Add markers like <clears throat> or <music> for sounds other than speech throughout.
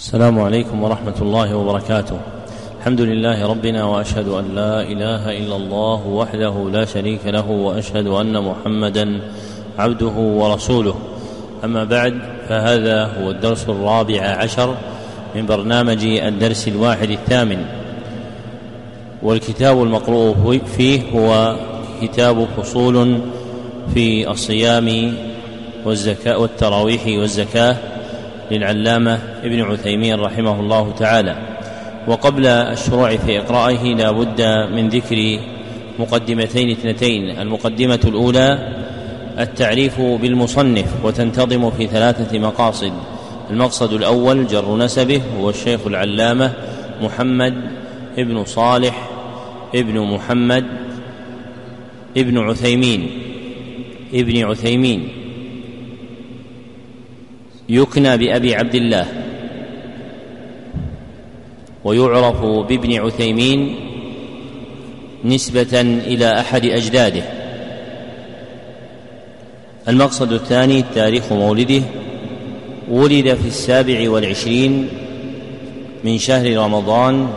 السلام عليكم ورحمة الله وبركاته. الحمد لله ربنا وأشهد أن لا إله إلا الله وحده لا شريك له وأشهد أن محمدا عبده ورسوله. أما بعد فهذا هو الدرس الرابع عشر من برنامج الدرس الواحد الثامن. والكتاب المقروء فيه هو كتاب فصول في الصيام والزكاة والتراويح والزكاة للعلامة ابن عثيمين رحمه الله تعالى. وقبل الشروع في إقرائه لا بد من ذكر مقدمتين اثنتين. المقدمة الأولى التعريف بالمصنف وتنتظم في ثلاثة مقاصد. المقصد الأول جر نسبه هو الشيخ العلامة محمد ابن صالح ابن محمد ابن عثيمين. ابن عثيمين. يكنى بأبي عبد الله ويعرف بابن عثيمين نسبة إلى أحد أجداده. المقصد الثاني تاريخ مولده ولد في السابع والعشرين من شهر رمضان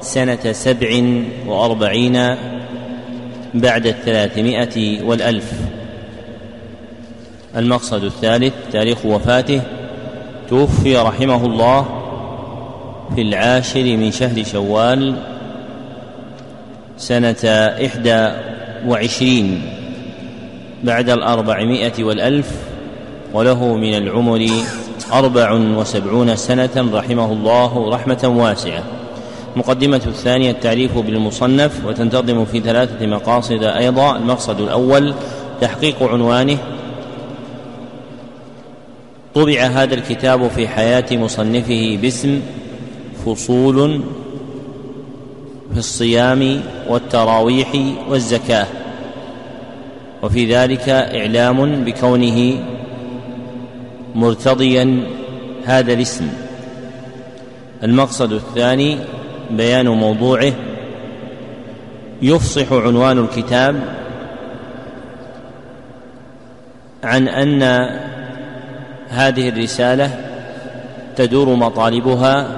سنة سبع وأربعين بعد الثلاثمائة والألف. المقصد الثالث تاريخ وفاته توفي رحمه الله في العاشر من شهر شوال سنة إحدى وعشرين بعد الأربعمائة والألف وله من العمر أربع وسبعون سنة رحمه الله رحمة واسعة. مقدمة الثانية التعريف بالمصنف وتنتظم في ثلاثة مقاصد أيضا. المقصد الأول تحقيق عنوانه طبع هذا الكتاب في حياة مصنفه باسم فصول في الصيام والتراويح والزكاة. وفي ذلك إعلام بكونه مرتضيا هذا الاسم. المقصد الثاني بيان موضوعه. يفصح عنوان الكتاب عن أن هذه الرسالة تدور مطالبها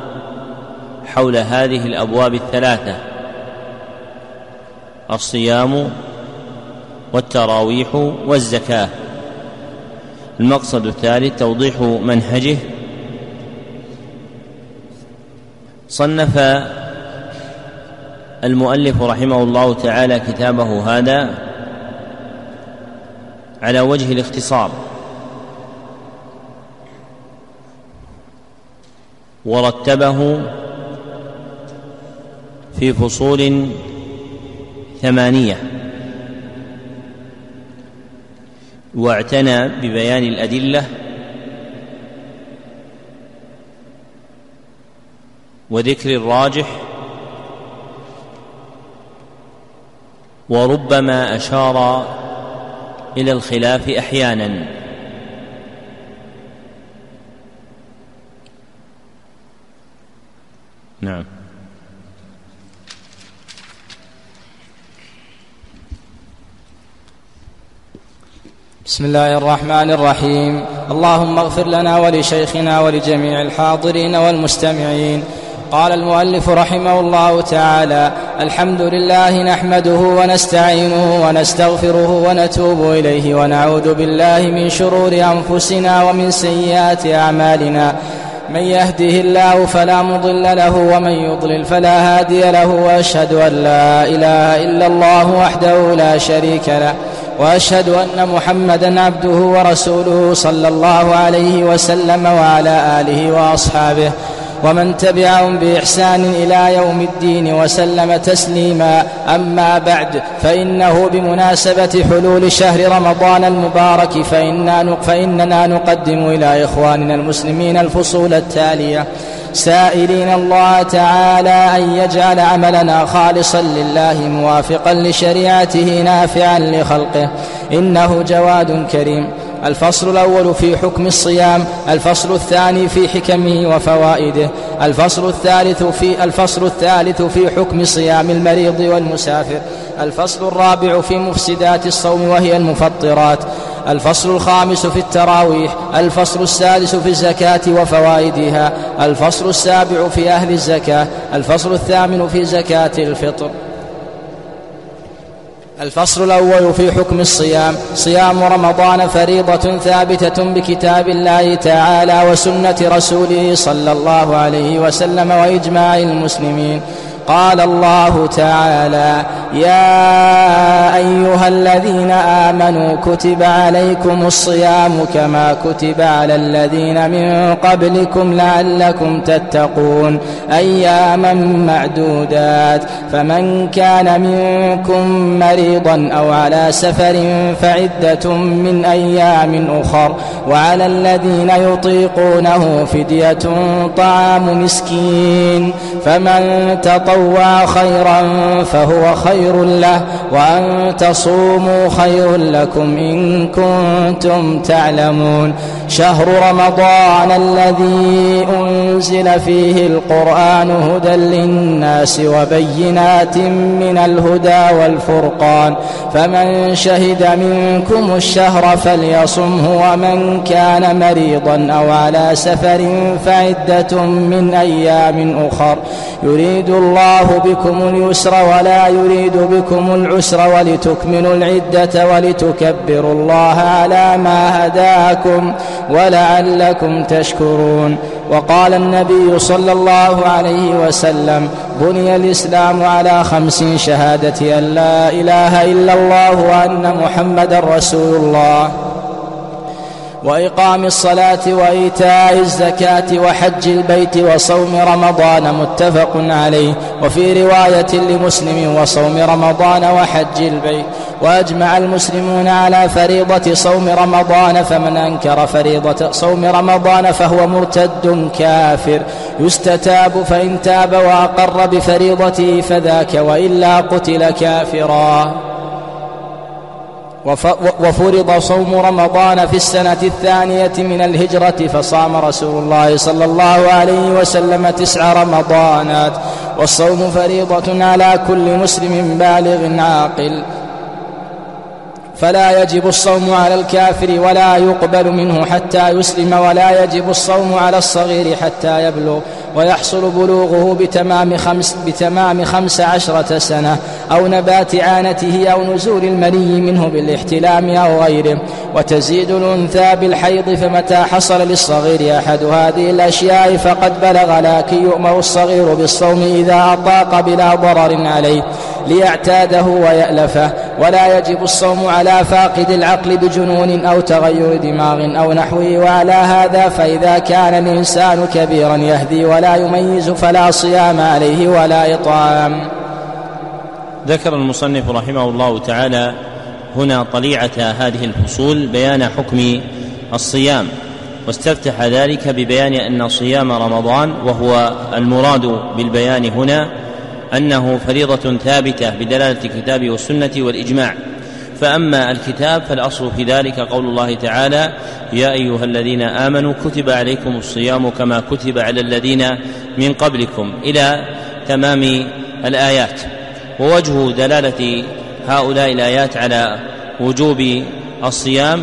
حول هذه الأبواب الثلاثة الصيام والتراويح والزكاة. المقصد الثالث توضيح منهجه. صنف المؤلف رحمه الله تعالى كتابه هذا على وجه الاختصار. ورتبه في فصول ثمانية. واعتنى ببيان الأدلة وذكر الراجح وربما أشار إلى الخلاف أحيانا. نعم. بسم الله الرحمن الرحيم. اللهم اغفر لنا ولشيخنا ولجميع الحاضرين والمستمعين. قال المؤلف رحمه الله تعالى الحمد لله نحمده ونستعينه ونستغفره ونتوب إليه ونعوذ بالله من شرور أنفسنا ومن سيئات أعمالنا. من يهده الله فلا مضل له ومن يضلل فلا هادي له وأشهد أن لا إله إلا الله وحده لا شريك له وأشهد أن محمدا عبده ورسوله صلى الله عليه وسلم وعلى آله وأصحابه. ومن تبعهم بإحسان إلى يوم الدين وسلم تسليما. أما بعد فإنه بمناسبة حلول شهر رمضان المبارك فإننا, فإننا نقدم إلى إخواننا المسلمين الفصول التالية. سائلين الله تعالى أن يجعل عملنا خالصا لله موافقا لشريعته نافعا لخلقه. إنه جواد كريم. الفصل الأول في حكم الصيام الفصل الثاني في حكمه وفوائده الفصل الثالث في الفصل الثالث في حكم صيام المريض والمسافر الفصل الرابع في مفسدات الصوم وهي المفطرات الفصل الخامس في التراويح الفصل السادس في الزكاة وفوائدها الفصل السابع في أهل الزكاة الفصل الثامن في زكاة الفطر. الفصل الأول في حكم الصيام. صيام رمضان فريضة ثابتة بكتاب الله تعالى وسنة رسوله صلى الله عليه وسلم وإجماع المسلمين. قال الله تعالى يا أيها الذين آمنوا كتب عليكم الصيام كما كتب على الذين من قبلكم لعلكم تتقون أياما معدودات. فمن كان منكم مريضا أو على سفر فعدة من أيام أخر وعلى الذين يطيقونه فدية طعام مسكين فمن تطوع تطوع خيرا فهو خير له وأن تصوموا خير لكم إن كنتم تعلمون. شهر رمضان الذي أنزل فيه القرآن هدى للناس وبينات من الهدى والفرقان. فمن شهد منكم الشهر فليصمه ومن كان مريضا أو على سفر فعدة من أيام أخر. يريد الله بكم اليسر ولا يريد بكم العسر ولتكملوا العدة ولتكبروا الله على ما هداكم. ولعلكم تشكرون. وقال النبي صلى الله عليه وسلم بني الإسلام على خمس شهادة أن لا إله إلا الله وأن محمدا رسول الله. وإقام الصلاة وإيتاء الزكاة وحج البيت وصوم رمضان متفق عليه. وفي رواية لمسلم وصوم رمضان وحج البيت. وأجمع المسلمون على فريضة صوم رمضان فمن أنكر فريضة صوم رمضان فهو مرتد كافر. يستتاب فإن تاب وأقر بفريضته فذاك وإلا قتل كافرا. وفرض صوم رمضان في السنة الثانية من الهجرة فصام رسول الله صلى الله عليه وسلم تسع رمضانات والصوم فريضة على كل مسلم بالغ عاقل فلا يجب الصوم على الكافر ولا يقبل منه حتى يسلم ولا يجب الصوم على الصغير حتى يبلغ ويحصل بلوغه بتمام خمس, بتمام خمس عشرة سنة أو نبات عانته أو نزول المني منه بالاحتلام أو غيره. وتزيد الأنثى بالحيض فمتى حصل للصغير أحد هذه الأشياء فقد بلغ لكن يؤمر الصغير بالصوم إذا أطاق بلا ضرر عليه ليعتاده ويألفه. ولا يجب الصوم على فاقد العقل بجنون أو تغير دماغ أو نحوه وعلى هذا فإذا كان الإنسان كبيرا يهدي ولا يميز فلا صيام عليه ولا إطعام. ذكر المصنف رحمه الله تعالى هنا طليعة هذه الفصول بيان حكم الصيام واستفتح ذلك ببيان أن صيام رمضان وهو المراد بالبيان هنا أنه فريضة ثابتة بدلالة الكتاب والسنة والإجماع. فأما الكتاب فالأصل في ذلك قول الله تعالى يا أيها الذين آمنوا كتب عليكم الصيام كما كتب على الذين من قبلكم. إلى تمام الآيات. ووجه دلالة هؤلاء الآيات على وجوب الصيام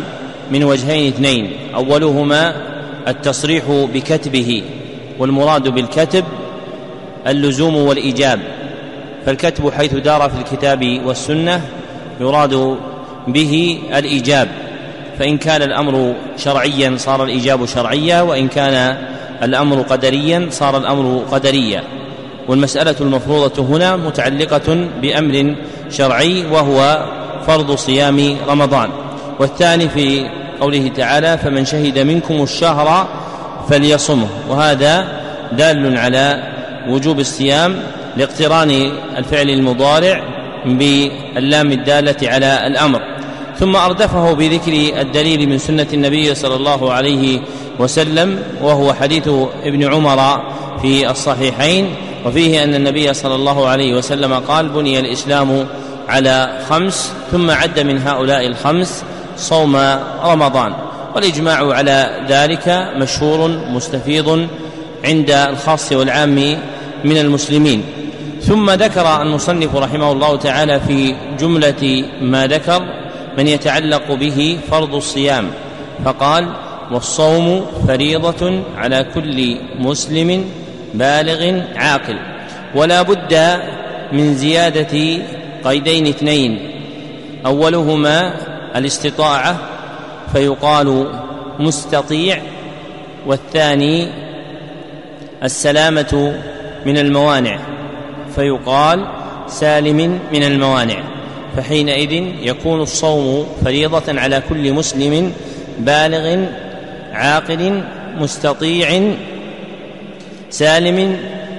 من وجهين اثنين. أولهما التصريح بكتبه والمراد بالكتب اللزوم والإيجاب. فالكتب حيث دار في الكتاب والسنة يراد به الإيجاب. فإن كان الأمر شرعيا صار الإيجاب شرعيا وإن كان الأمر قدريا صار الأمر قدريا. والمسألة المفروضة هنا متعلقة بأمر شرعي وهو فرض صيام رمضان. والثاني في قوله تعالى فمن شهد منكم الشهر فليصمه وهذا دال على وجوب الصيام لاقتران الفعل المضارع باللام الدالة على الأمر. ثم أردفه بذكر الدليل من سنة النبي صلى الله عليه وسلم وهو حديث ابن عمر في الصحيحين وفيه أن النبي صلى الله عليه وسلم قال بني الإسلام على خمس ثم عد من هؤلاء الخمس صوم رمضان والإجماع على ذلك مشهور مستفيض عند الخاص والعام من المسلمين. ثم ذكر المصنف رحمه الله تعالى في جملة ما ذكر من يتعلق به فرض الصيام فقال والصوم فريضة على كل مسلم بالغ عاقل ولا بد من زيادة قيدين اثنين أولهما الاستطاعة فيقال مستطيع والثاني السلامة من الموانع. فيقال سالم من الموانع. فحينئذ يكون الصوم فريضة على كل مسلم بالغ عاقل مستطيع سالم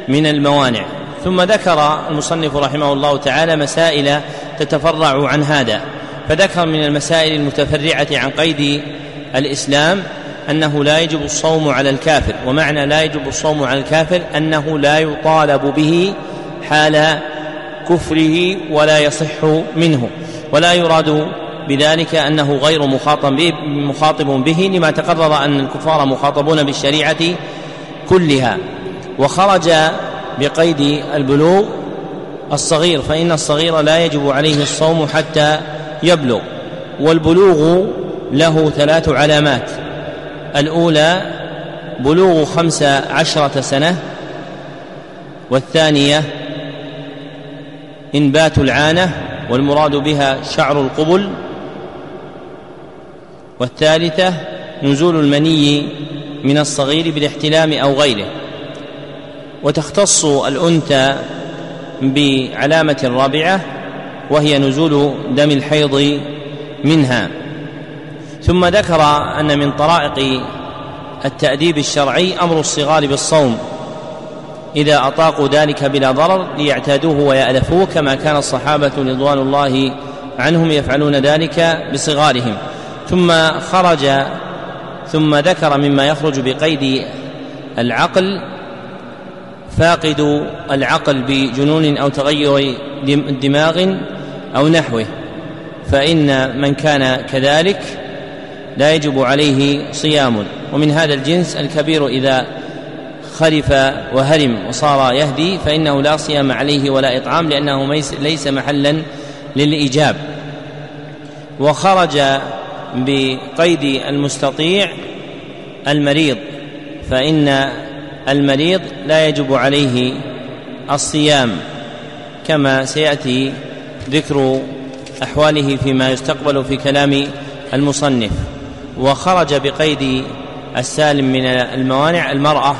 من الموانع. ثم ذكر المصنف رحمه الله تعالى مسائل تتفرع عن هذا. فذكر من المسائل المتفرعة عن قيد الإسلام أنه لا يجب الصوم على الكافر. ومعنى لا يجب الصوم على الكافر أنه لا يطالب به حال كفره ولا يصح منه. ولا يراد بذلك أنه غير مخاطب به مخاطب به لما تقرر أن الكفار مخاطبون بالشريعة كلها. وخرج بقيد البلوغ الصغير فإن الصغير لا يجب عليه الصوم حتى يبلغ. والبلوغ له ثلاث علامات. الأولى بلوغ خمس عشرة سنة. والثانية إنبات العانة والمراد بها شعر القبل. والثالثة نزول المني من الصغير بالاحتلام أو غيره. وتختص الأنثى بعلامة رابعة وهي نزول دم الحيض منها. ثم ذكر أن من طرائق التأديب الشرعي أمر الصغار بالصوم. إذا أطاقوا ذلك بلا ضرر ليعتادوه ويألفوه كما كان الصحابة رضوان الله عنهم يفعلون ذلك بصغارهم. ثم خرج ثم ذكر مما يخرج بقيد العقل فاقد العقل بجنون أو تغير دماغ أو نحوه. فإن من كان كذلك لا يجب عليه صيام. ومن هذا الجنس الكبير إذا خرف وهرم وصار يهدي فإنه لا صيام عليه ولا إطعام لأنه ليس محلا للإيجاب. وخرج بقيد المستطيع المريض فإن المريض لا يجب عليه الصيام كما سيأتي ذكر أحواله فيما يستقبل في كلام المصنف. وخرج بقيد السالم من الموانع المرأة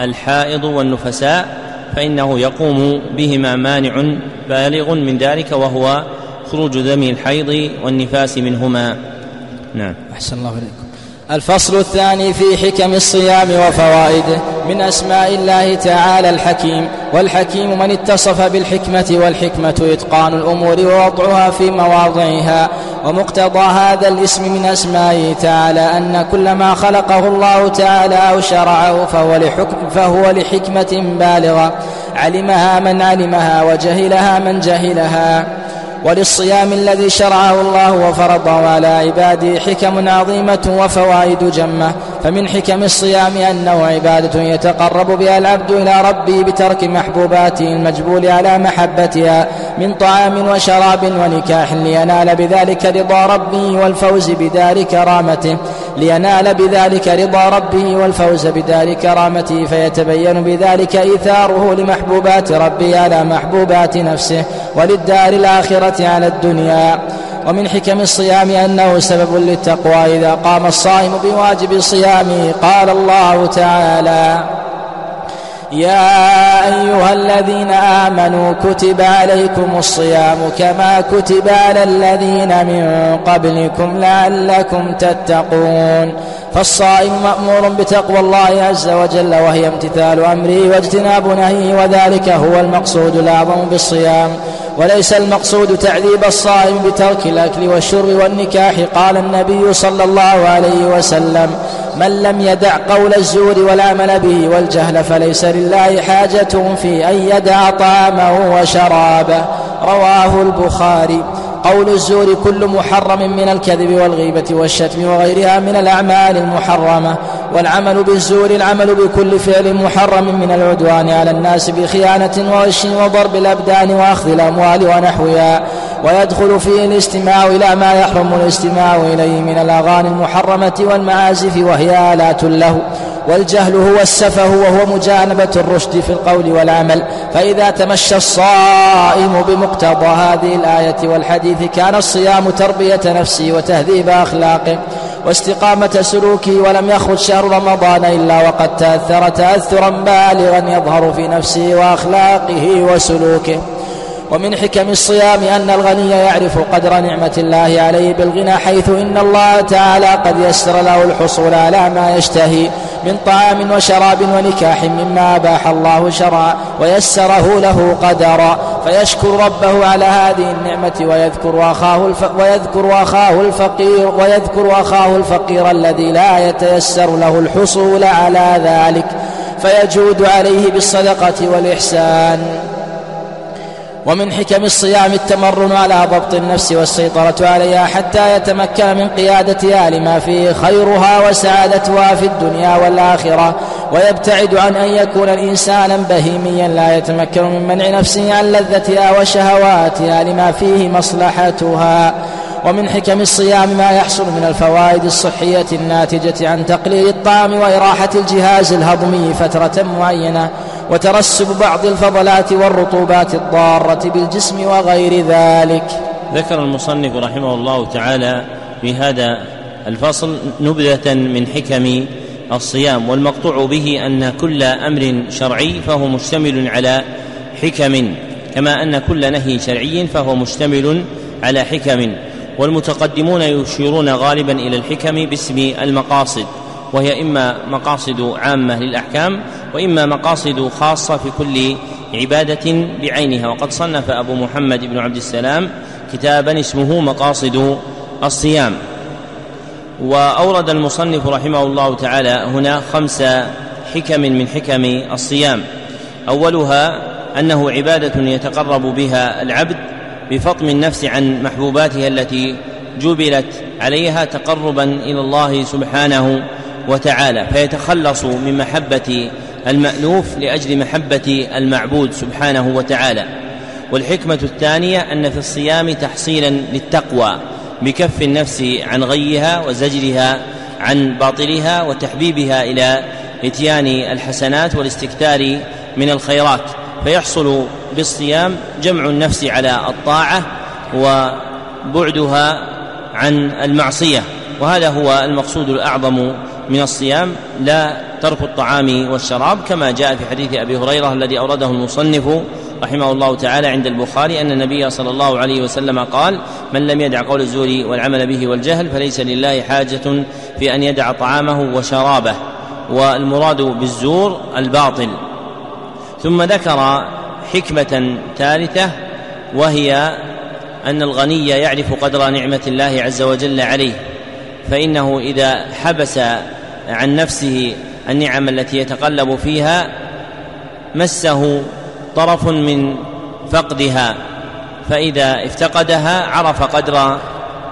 الحائض والنفساء فإنه يقوم بهما مانع بالغ من ذلك وهو خروج دم الحيض والنفاس منهما. نعم. أحسن الله إليكم. الفصل الثاني في حكم الصيام وفوائده من أسماء الله تعالى الحكيم والحكيم من اتصف بالحكمة والحكمة إتقان الأمور ووضعها في مواضعها ومقتضى هذا الاسم من اسمائه تعالى أن كل ما خلقه الله تعالى أو شرعه فهو لحكم فهو لحكمة بالغة علمها من علمها وجهلها من جهلها. وللصيام الذي شرعه الله وفرضه على عباده حكم عظيمة وفوائد جمة. فمن حكم الصيام أنه عبادة يتقرب بها العبد إلى ربه بترك محبوباته المجبول على محبتها من طعام وشراب ونكاح لينال بذلك رضا ربه والفوز بدار كرامته لينال بذلك رضا ربه والفوز بدار كرامته فيتبين بذلك إيثاره لمحبوبات ربه على محبوبات نفسه وللدار الآخرة على الدنيا. ومن حكم الصيام أنه سبب للتقوى إذا قام الصائم بواجب صيامه قال الله تعالى يا أيها الذين آمنوا كتب عليكم الصيام كما كتب على الذين من قبلكم لعلكم تتقون. فالصائم مأمور بتقوى الله عز وجل وهي امتثال أمره واجتناب نهيه وذلك هو المقصود الأعظم بالصيام. وليس المقصود تعذيب الصائم بترك الأكل والشرب والنكاح قال النبي صلى الله عليه وسلم. من لم يدع قول الزور والعمل به والجهل فليس لله حاجة في أن يدع طعامه وشرابه. رواه البخاري. قول الزور كل محرم من الكذب والغيبة والشتم وغيرها من الأعمال المحرمة والعمل بالزور العمل بكل فعل محرم من العدوان على الناس بخيانة وغش وضرب الأبدان وأخذ الأموال ونحوها ويدخل فيه الاستماع إلى ما يحرم الاستماع إليه من الأغاني المحرمة والمعازف وهي آلات له. والجهل هو السفه وهو مجانبة الرشد في القول والعمل. فإذا تمشى الصائم بمقتضى هذه الآية والحديث كان الصيام تربية نفسه وتهذيب أخلاقه واستقامة سلوكه ولم يخرج شهر رمضان إلا وقد تأثر تأثرا بالغا يظهر في نفسه وأخلاقه وسلوكه. ومن حكم الصيام أن الغني يعرف قدر نعمة الله عليه بالغنى حيث إن الله تعالى قد يسر له الحصول على ما يشتهي. من طعام وشراب ونكاح مما أباح الله شرعا ويسره له قدرا. فيشكر ربه على هذه النعمة ويذكر أخاه الف... ويذكر أخاه الفقير ويذكر أخاه الفقير الذي لا يتيسر له الحصول على ذلك. فيجود عليه بالصدقة والإحسان. ومن حكم الصيام التمرن على ضبط النفس والسيطرة عليها حتى يتمكن من قيادتها لما فيه خيرها وسعادتها في الدنيا والآخرة. ويبتعد عن أن يكون الإنسان بهيميا لا يتمكن من منع نفسه عن لذتها وشهواتها لما فيه مصلحتها. ومن حكم الصيام ما يحصل من الفوائد الصحية الناتجة عن تقليل الطعام وإراحة الجهاز الهضمي فترة معينة وترسب بعض الفضلات والرطوبات الضارة بالجسم وغير ذلك. ذكر المصنف رحمه الله تعالى في هذا الفصل نبذة من حكم الصيام والمقطوع به أن كل أمر شرعي فهو مشتمل على حكم كما أن كل نهي شرعي فهو مشتمل على حكم. والمتقدمون يشيرون غالبا إلى الحكم باسم المقاصد وهي إما مقاصد عامة للأحكام وإما مقاصد خاصة في كل عبادة بعينها. وقد صنف أبو محمد بن عبد السلام كتابا اسمه مقاصد الصيام. وأورد المصنف رحمه الله تعالى هنا خمس حكم من حكم الصيام. أولها أنه عبادة يتقرب بها العبد بفطم النفس عن محبوباتها التي جبلت عليها تقربا إلى الله سبحانه وتعالى فيتخلص من محبة المألوف لأجل محبة المعبود سبحانه وتعالى. والحكمة الثانية أن في الصيام تحصيلا للتقوى بكف النفس عن غيها وزجرها عن باطلها وتحبيبها إلى إتيان الحسنات والاستكثار من الخيرات فيحصل بالصيام جمع النفس على الطاعة وبعدها عن المعصية وهذا هو المقصود الأعظم من الصيام لا ترك الطعام والشراب كما جاء في حديث أبي هريرة الذي أورده المصنف رحمه الله تعالى عند البخاري أن النبي صلى الله عليه وسلم قال من لم يدع قول الزور والعمل به والجهل فليس لله حاجة في أن يدع طعامه وشرابه والمراد بالزور الباطل. ثم ذكر حكمة ثالثة وهي أن الغني يعرف قدر نعمة الله عز وجل عليه فإنه إذا حبس عن نفسه النعم التي يتقلب فيها مسه طرف من فقدها فإذا افتقدها عرف قدر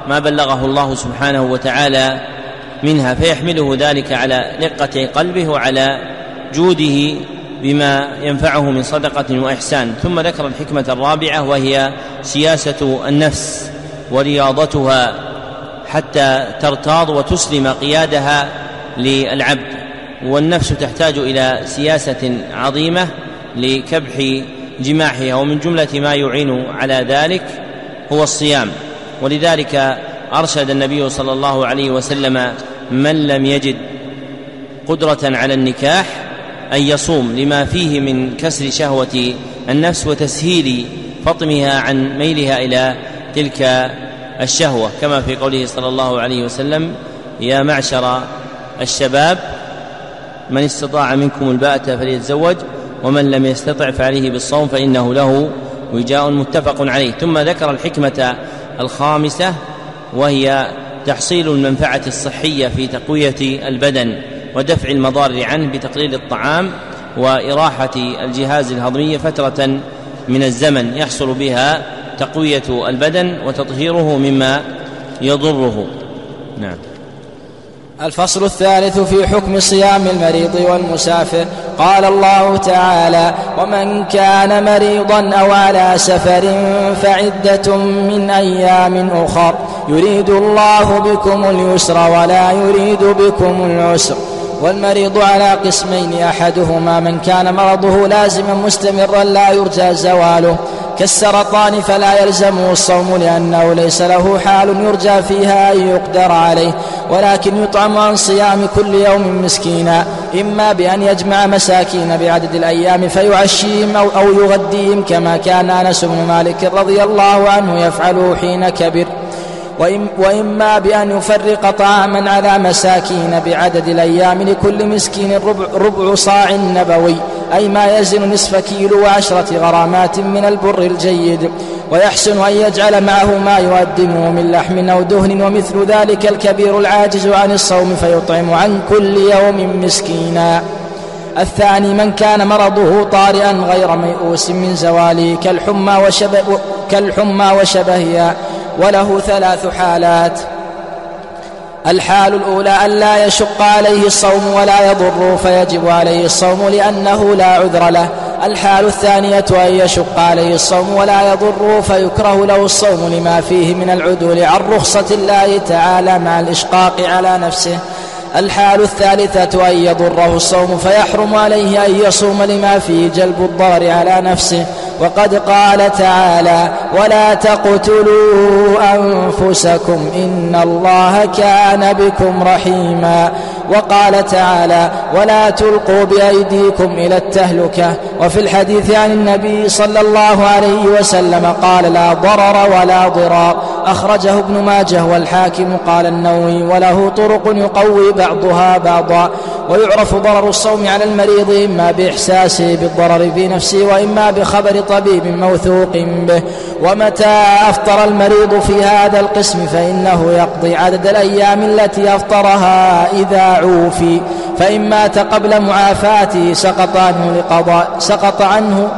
ما بلغه الله سبحانه وتعالى منها فيحمله ذلك على رقه قلبه وعلى جوده بما ينفعه من صدقة وإحسان. ثم ذكر الحكمة الرابعة وهي سياسة النفس ورياضتها حتى ترتاض وتسلم قيادها للعبد. والنفس تحتاج إلى سياسة عظيمة لكبح جماحها ومن جملة ما يعين على ذلك هو الصيام. ولذلك أرشد النبي صلى الله عليه وسلم من لم يجد قدرة على النكاح أن يصوم لما فيه من كسر شهوة النفس وتسهيل فطمها عن ميلها إلى تلك الشهوة. كما في قوله صلى الله عليه وسلم يا معشر الشباب من استطاع منكم الباءة فليتزوج ومن لم يستطع فعليه بالصوم فإنه له وجاء متفق عليه. ثم ذكر الحكمة الخامسة وهي تحصيل المنفعة الصحية في تقوية البدن. ودفع المضار عنه بتقليل الطعام وإراحة الجهاز الهضمي فترة من الزمن يحصل بها تقوية البدن وتطهيره مما يضره. نعم. الفصل الثالث في حكم صيام المريض والمسافر. قال الله تعالى ومن كان مريضا أو على سفر فعدة من أيام أخر. يريد الله بكم اليسر ولا يريد بكم العسر. والمريض على قسمين أحدهما من كان مرضه لازما مستمرا لا يرجى زواله. كالسرطان فلا يلزمه الصوم لأنه ليس له حال يرجى فيها أن يقدر عليه ولكن يطعم عن صيام كل يوم مسكينا. إما بأن يجمع مساكين بعدد الأيام فيعشيهم أو, أو يغديهم كما كان أنس بن مالك رضي الله عنه يفعله حين كبر. وإما بأن يفرق طعاما على مساكين بعدد الأيام لكل مسكين ربع, ربع صاع نبوي أي ما يزن نصف كيلو وعشرة غرامات من البر الجيد. ويحسن أن يجعل معه ما يقدمه من لحم أو دهن ومثل ذلك الكبير العاجز عن الصوم فيطعم عن كل يوم مسكينا. الثاني من كان مرضه طارئا غير ميؤوس من زواله كالحمى وشبه كالحمى وشبهها وله ثلاث حالات. الحال الأولى أن لا يشق عليه الصوم ولا يضر فيجب عليه الصوم لأنه لا عذر له. الحال الثانية أن يشق عليه الصوم ولا يضر فيكره له الصوم لما فيه من العدول عن رخصة الله تعالى مع الإشقاق على نفسه. الحال الثالثة أن يضره الصوم فيحرم عليه أن يصوم لما فيه جلب الضرر على نفسه. وقد قال تعالى ولا تقتلوا أنفسكم إن الله كان بكم رحيما وقال تعالى ولا تلقوا بأيديكم إلى التهلكة. وفي الحديث عن النبي صلى الله عليه وسلم قال لا ضرر ولا ضرار. أخرجه ابن ماجه والحاكم قال النووي وله طرق يقوي بعضها بعضا. ويعرف ضرر الصوم على المريض إما باحساسه بالضرر في نفسه وإما بخبر طبيب موثوق به. ومتى أفطر المريض في هذا القسم فإنه يقضي عدد الأيام التي أفطرها إذا عوفي فان مات قبل معافاته سقط عنه لقضاء سقط عنه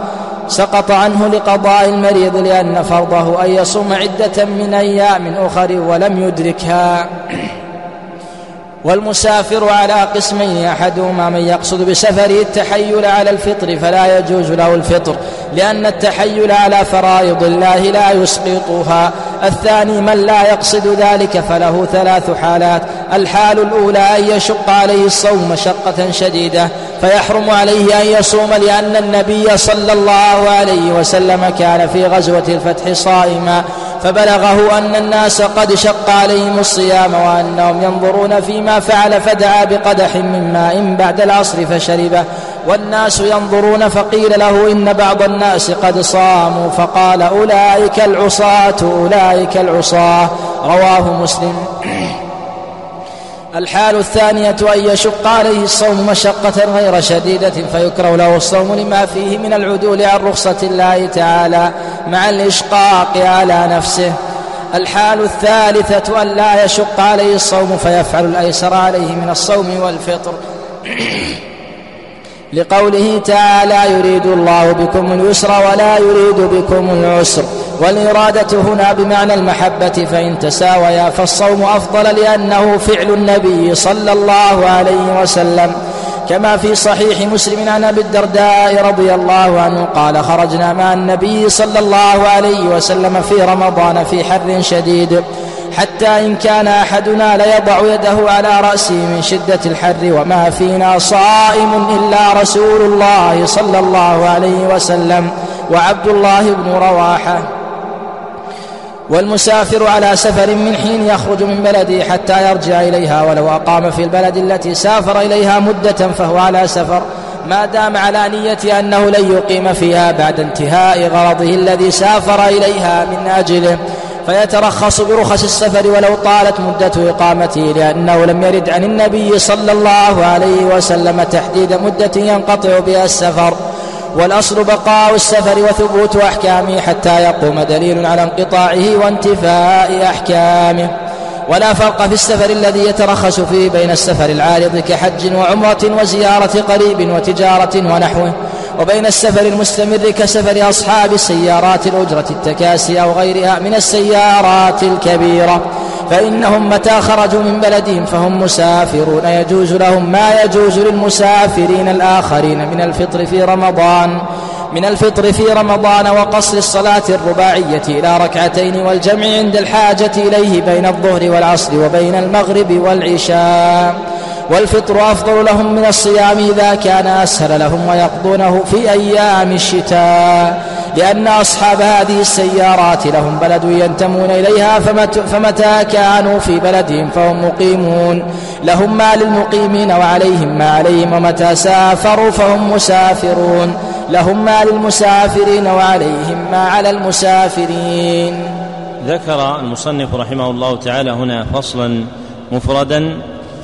سقط عنه لقضاء المريض لأن فرضه أن يصوم عدة من أيام أخر ولم يدركها. والمسافر على قسمين أحدهما من يقصد بسفره التحيل على الفطر فلا يجوز له الفطر لأن التحيل على فرائض الله لا يسقطها. الثاني من لا يقصد ذلك فله ثلاث حالات. الحال الأولى أن يشق عليه الصوم مشقة شديدة فيحرم عليه أن يصوم لأن النبي صلى الله عليه وسلم كان في غزوة الفتح صائما. فبلغه أن الناس قد شق عليهم الصيام وأنهم ينظرون فيما فعل فدعا بقدح من ماء بعد العصر فشربه. والناس ينظرون فقيل له إن بعض الناس قد صاموا فقال أولئك العصاة أولئك العصاة. رواه مسلم. الحال الثانية أن يشق عليه الصوم مشقة غير شديدة فيكره له الصوم لما فيه من العدول عن رخصة الله تعالى مع الإشقاق على نفسه. الحال الثالثة أن لا يشق عليه الصوم فيفعل الأيسر عليه من الصوم والفطر. لقوله تعالى يريد الله بكم اليسر ولا يريد بكم العسر والإرادة هنا بمعنى المحبة فإن تساويا فالصوم أفضل لأنه فعل النبي صلى الله عليه وسلم. كما في صحيح مسلم عن أبي الدرداء رضي الله عنه قال خرجنا مع النبي صلى الله عليه وسلم في رمضان في حر شديد حتى إن كان أحدنا ليضع يده على رأسه من شدة الحر وما فينا صائم إلا رسول الله صلى الله عليه وسلم وعبد الله بن رواحة. والمسافر على سفر من حين يخرج من بلده حتى يرجع إليها ولو أقام في البلد التي سافر إليها مدة فهو على سفر. ما دام على نية أنه لن يقيم فيها بعد انتهاء غرضه الذي سافر إليها من أجله. فيترخص برخص السفر ولو طالت مدة إقامته لأنه لم يرد عن النبي صلى الله عليه وسلم تحديد مدة ينقطع بها السفر. والأصل بقاء السفر وثبوت أحكامه حتى يقوم دليل على انقطاعه وانتفاء أحكامه. ولا فرق في السفر الذي يترخص فيه بين السفر العارض كحج وعمرة وزيارة قريب وتجارة ونحوه وبين السفر المستمر كسفر أصحاب السيارات الأجرة التكاسي أو غيرها من السيارات الكبيرة. فإنهم متى خرجوا من بلدهم فهم مسافرون. يجوز لهم ما يجوز للمسافرين الآخرين من الفطر في رمضان. من الفطر في رمضان وقصر الصلاة الرباعية إلى ركعتين والجمع عند الحاجة إليه بين الظهر والعصر وبين المغرب والعشاء. والفطر أفضل لهم من الصيام إذا كان أسهل لهم ويقضونه في أيام الشتاء. لأن أصحاب هذه السيارات لهم بلد ينتمون إليها فمتى كانوا في بلدهم فهم مقيمون. لهم ما للمقيمين وعليهم ما عليهم ومتى سافروا فهم مسافرون. لهم ما للمسافرين وعليهم ما على المسافرين. ذكر المصنف رحمه الله تعالى هنا فصلا مفردا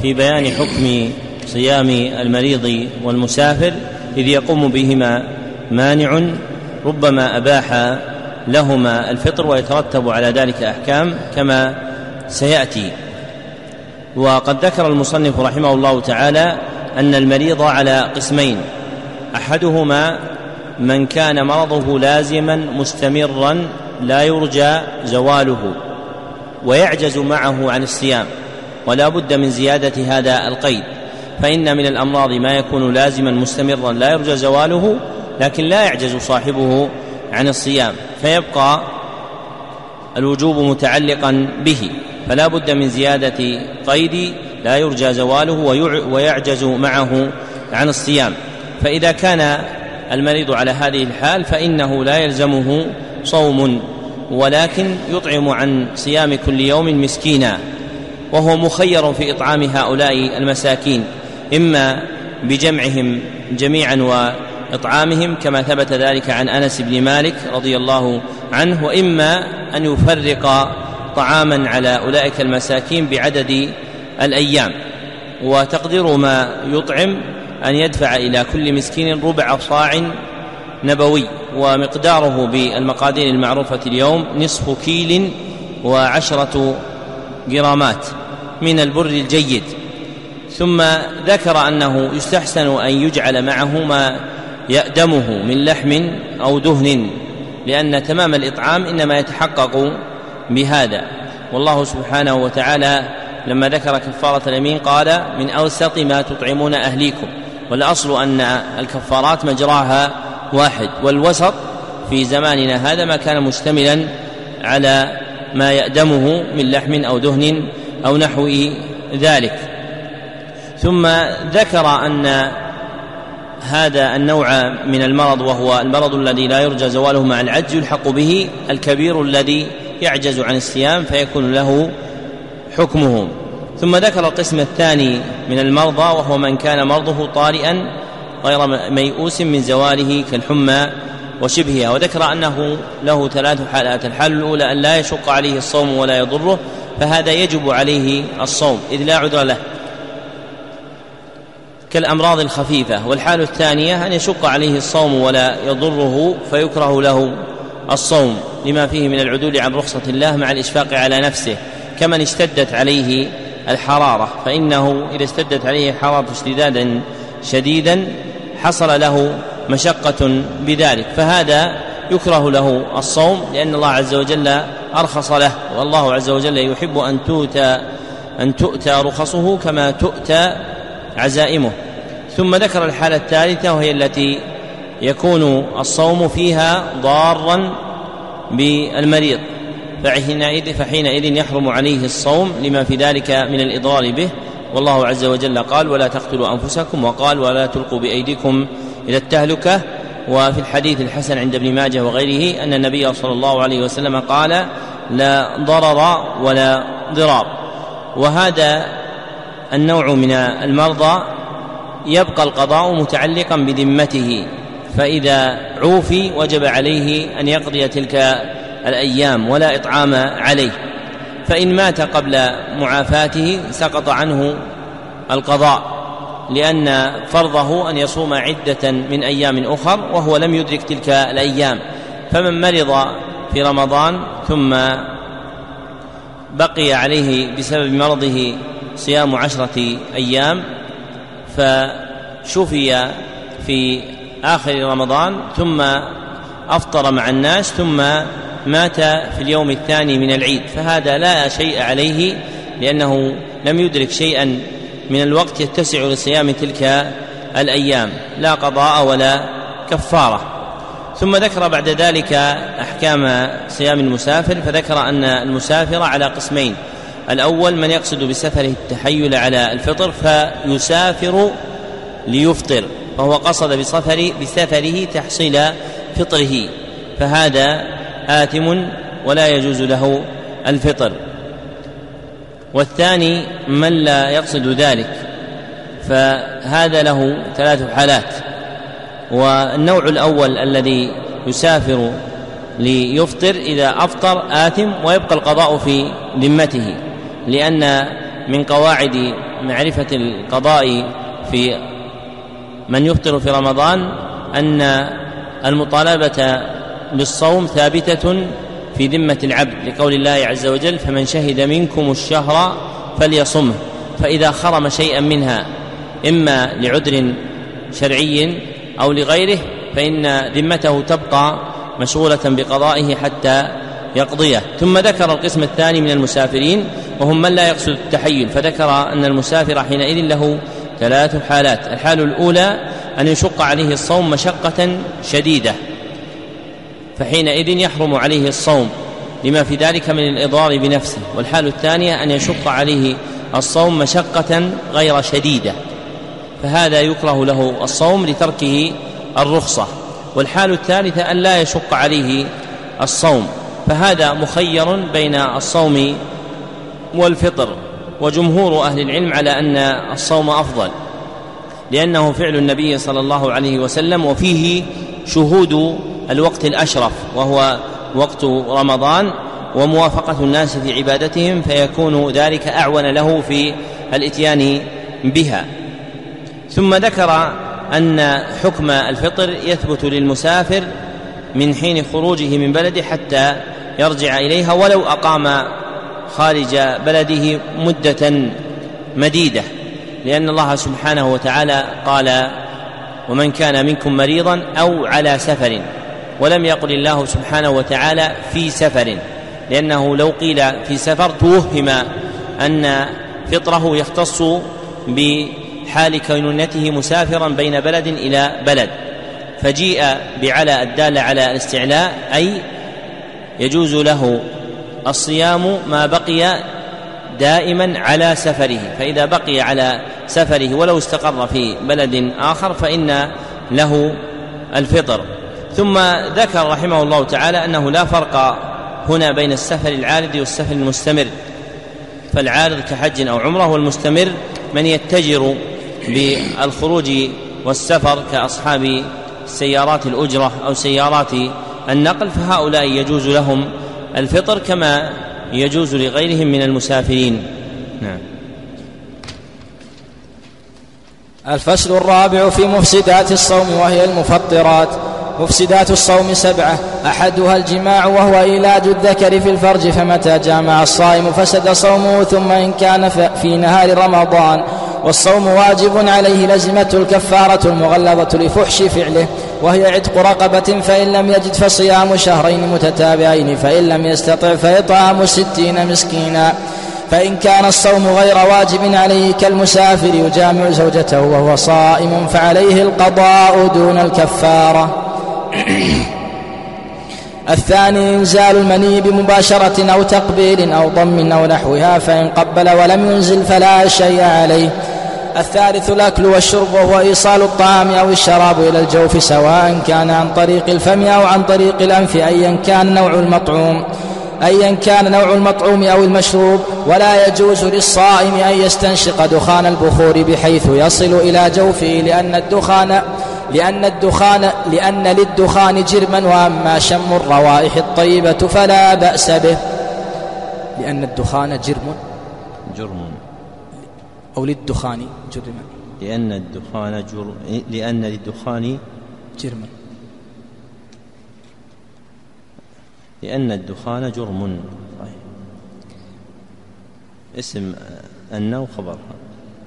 في بيان حكم صيام المريض والمسافر إذ يقوم بهما مانع ربما أباح لهما الفطر ويترتب على ذلك أحكام كما سيأتي. وقد ذكر المصنف رحمه الله تعالى أن المريض على قسمين أحدهما من كان مرضه لازما مستمرا لا يرجى زواله ويعجز معه عن الصيام ولا بد من زيادة هذا القيد فإن من الأمراض ما يكون لازما مستمرا لا يرجى زواله لكن لا يعجز صاحبه عن الصيام فيبقى الوجوب متعلقا به فلا بد من زيادة قيد لا يرجى زواله ويعجز معه عن الصيام. فإذا كان المريض على هذه الحال فإنه لا يلزمه صوم ولكن يطعم عن صيام كل يوم مسكينا وهو مخير في إطعام هؤلاء المساكين إما بجمعهم جميعا وإطعامهم كما ثبت ذلك عن أنس بن مالك رضي الله عنه وإما أن يفرق طعاما على أولئك المساكين بعدد الأيام. وتقدير ما يطعم أن يدفع إلى كل مسكين ربع صاع نبوي ومقداره بالمقادير المعروفة اليوم نصف كيل وعشرة جرامات من البر الجيد. ثم ذكر أنه يستحسن أن يجعل معه ما يأدمه من لحم أو دهن لأن تمام الإطعام إنما يتحقق بهذا. والله سبحانه وتعالى لما ذكر كفارة اليمين قال من أوسط ما تطعمون أهليكم. والأصل أن الكفارات مجراها واحد والوسط في زماننا هذا ما كان مشتملا على ما يأدمه من لحم أو دهن أو نحو ذلك. ثم ذكر أن هذا النوع من المرض وهو المرض الذي لا يرجى زواله مع العجز يلحق به الكبير الذي يعجز عن الصيام فيكون له حكمه. ثم ذكر القسم الثاني من المرضى وهو من كان مرضه طارئا غير ميؤوس من زواله كالحمى وشبهها. وذكر أنه له ثلاث حالات الحال الأولى أن لا يشق عليه الصوم ولا يضره فهذا يجب عليه الصوم إذ لا عذر له. كالأمراض الخفيفة والحال الثانية أن يشق عليه الصوم ولا يضره فيكره له الصوم لما فيه من العدول عن رخصة الله مع الإشفاق على نفسه كمن اشتدت عليه الحرارة. فإنه إذا اشتدت عليه الحرارة اشتدادا شديدا حصل له مشقة بذلك. فهذا يكره له الصوم لأن الله عز وجل أرخص له والله عز وجل يحب أن تؤتى أن تؤتى رخصه كما تؤتى عزائمه. ثم ذكر الحالة الثالثة وهي التي يكون الصوم فيها ضارا بالمريض. فحينئذ فحينئذ يحرم عليه الصوم لما في ذلك من الإضرار به. والله عز وجل قال ولا تقتلوا أنفسكم وقال ولا تلقوا بأيديكم إلى التهلكة. وفي الحديث الحسن عند ابن ماجه وغيره أن النبي صلى الله عليه وسلم قال لا ضرر ولا ضرار وهذا النوع من المرضى يبقى القضاء متعلقا بذمته فإذا عوفي وجب عليه أن يقضي تلك الأيام ولا إطعام عليه فإن مات قبل معافاته سقط عنه القضاء لأن فرضه أن يصوم عدة من أيام أخر وهو لم يدرك تلك الأيام فمن مرض في رمضان ثم بقي عليه بسبب مرضه صيام عشرة أيام فشفي في آخر رمضان ثم أفطر مع الناس ثم مات في اليوم الثاني من العيد. فهذا لا شيء عليه لأنه لم يدرك شيئا من الوقت يتسع لصيام تلك الأيام. لا قضاء ولا كفارة. ثم ذكر بعد ذلك أحكام صيام المسافر فذكر أن المسافر على قسمين. الأول من يقصد بسفره التحيل على الفطر فيسافر ليفطر فهو قصد بسفر بسفره تحصيل فطره فهذا آثم ولا يجوز له الفطر. والثاني من لا يقصد ذلك فهذا له ثلاث حالات. والنوع الأول الذي يسافر ليفطر إذا أفطر آثم ويبقى القضاء في ذمته. لأن من قواعد معرفة القضاء في من يفطر في رمضان أن المطالبة بالصوم ثابتة في ذمة العبد لقول الله عز وجل فمن شهد منكم الشهر فليصمه. فإذا خرم شيئا منها إما لعذر شرعي أو لغيره فإن ذمته تبقى مشغولة بقضائه حتى يقضيه. ثم ذكر القسم الثاني من المسافرين وهم من لا يقصد التحيل فذكر أن المسافر حينئذ له ثلاث حالات. الحال الأولى أن يشق عليه الصوم مشقة شديدة فحينئذ يحرم عليه الصوم لما في ذلك من الإضرار بنفسه. والحال الثانية أن يشق عليه الصوم مشقة غير شديدة فهذا يكره له الصوم لتركه الرخصة. والحال الثالثة أن لا يشق عليه الصوم. فهذا مخير بين الصوم والفطر وجمهور أهل العلم على أن الصوم أفضل لأنه فعل النبي صلى الله عليه وسلم وفيه شهود الوقت الأشرف وهو وقت رمضان وموافقة الناس في عبادتهم فيكون ذلك أعون له في الإتيان بها. ثم ذكر أن حكم الفطر يثبت للمسافر من حين خروجه من بلده حتى يرجع إليها ولو أقام خارج بلده مدة مديدة. لأن الله سبحانه وتعالى قال ومن كان منكم مريضا أو على سفر. ولم يقل الله سبحانه وتعالى في سفر. لأنه لو قيل في سفر توهم أن فطره يختص بحال كونته مسافرا بين بلد إلى بلد. فجيء بعلى الدالة على الاستعلاء أي يجوز له الصيام ما بقي دائما على سفره. فإذا بقي على سفره ولو استقر في بلد آخر فإن له الفطر. ثم ذكر رحمه الله تعالى أنه لا فرق هنا بين السفر العارض والسفر المستمر. فالعارض كحج أو عمرة والمستمر من يتجر بالخروج والسفر كأصحاب سيارات الأجرة أو سيارات النقل فهؤلاء يجوز لهم الفطر كما يجوز لغيرهم من المسافرين. نعم. الفصل الرابع في مفسدات الصوم وهي المفطرات. مفسدات الصوم سبعة. أحدها الجماع وهو إيلاد الذكر في الفرج فمتى جامع الصائم فسد صومه ثم إن كان في نهار رمضان. والصوم واجب عليه لزمته الكفارة المغلظة لفحش فعله وهي عتق رقبة فإن لم يجد فصيام شهرين متتابعين فإن لم يستطع فإطعام ستين مسكينا. فإن كان الصوم غير واجب عليه كالمسافر يجامع زوجته وهو صائم فعليه القضاء دون الكفارة. <coughs> الثاني إنزال المني بمباشرة أو تقبيل أو ضم أو نحوها فإن قبل ولم ينزل فلا شيء عليه. الثالث الأكل والشرب وهو إيصال الطعام أو الشراب إلى الجوف سواء كان عن طريق الفم أو عن طريق الأنف أيا كان نوع المطعوم أيا كان نوع المطعوم أو المشروب. ولا يجوز للصائم أن يستنشق دخان البخور بحيث يصل إلى جوفه لأن الدخان لأن الدخان لأن للدخان جرما وأما شم الروائح الطيبة فلا بأس به لأن الدخان جرم. جرم. أو للدخان جرما. لأن الدخان جر لأن للدخان جرما. لأن الدخان جرم. اسم أن وخبرها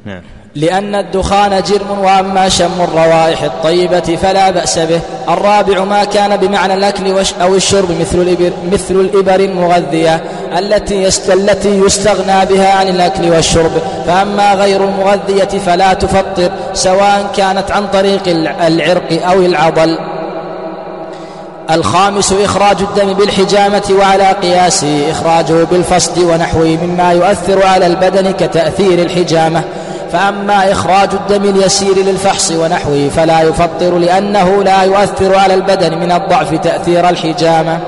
نعم. لأن الدخان جرم وأما شم الروائح الطيبة فلا بأس به. الرابع ما كان بمعنى الأكل أو الشرب مثل الإبر, مثل الإبر المغذية التي التي يستغنى بها عن الأكل والشرب. فأما غير المغذية فلا تفطر سواء كانت عن طريق العرق أو العضل. الخامس إخراج الدم بالحجامة وعلى قياسه إخراجه بالفصد ونحوه مما يؤثر على البدن كتأثير الحجامة. فأما إخراج الدم اليسير للفحص ونحوه فلا يفطر لأنه لا يؤثر على البدن من الضعف تأثير الحجامة.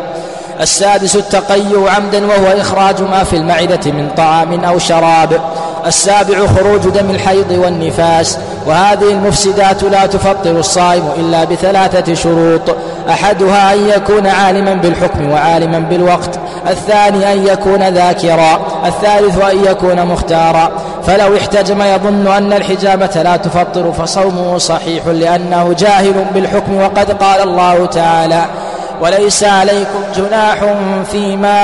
السادس التقيؤ عمدا وهو إخراج ما في المعدة من طعام أو شراب. السابع خروج دم الحيض والنفاس. وهذه المفسدات لا تفطر الصائم إلا بثلاثة شروط. أحدها أن يكون عالما بالحكم وعالما بالوقت. الثاني أن يكون ذاكرا. الثالث أن يكون مختارا. فلو احتجم يظن أن الحجامة لا تفطر فصومه صحيح لأنه جاهل بالحكم وقد قال الله تعالى وليس عليكم جناح فيما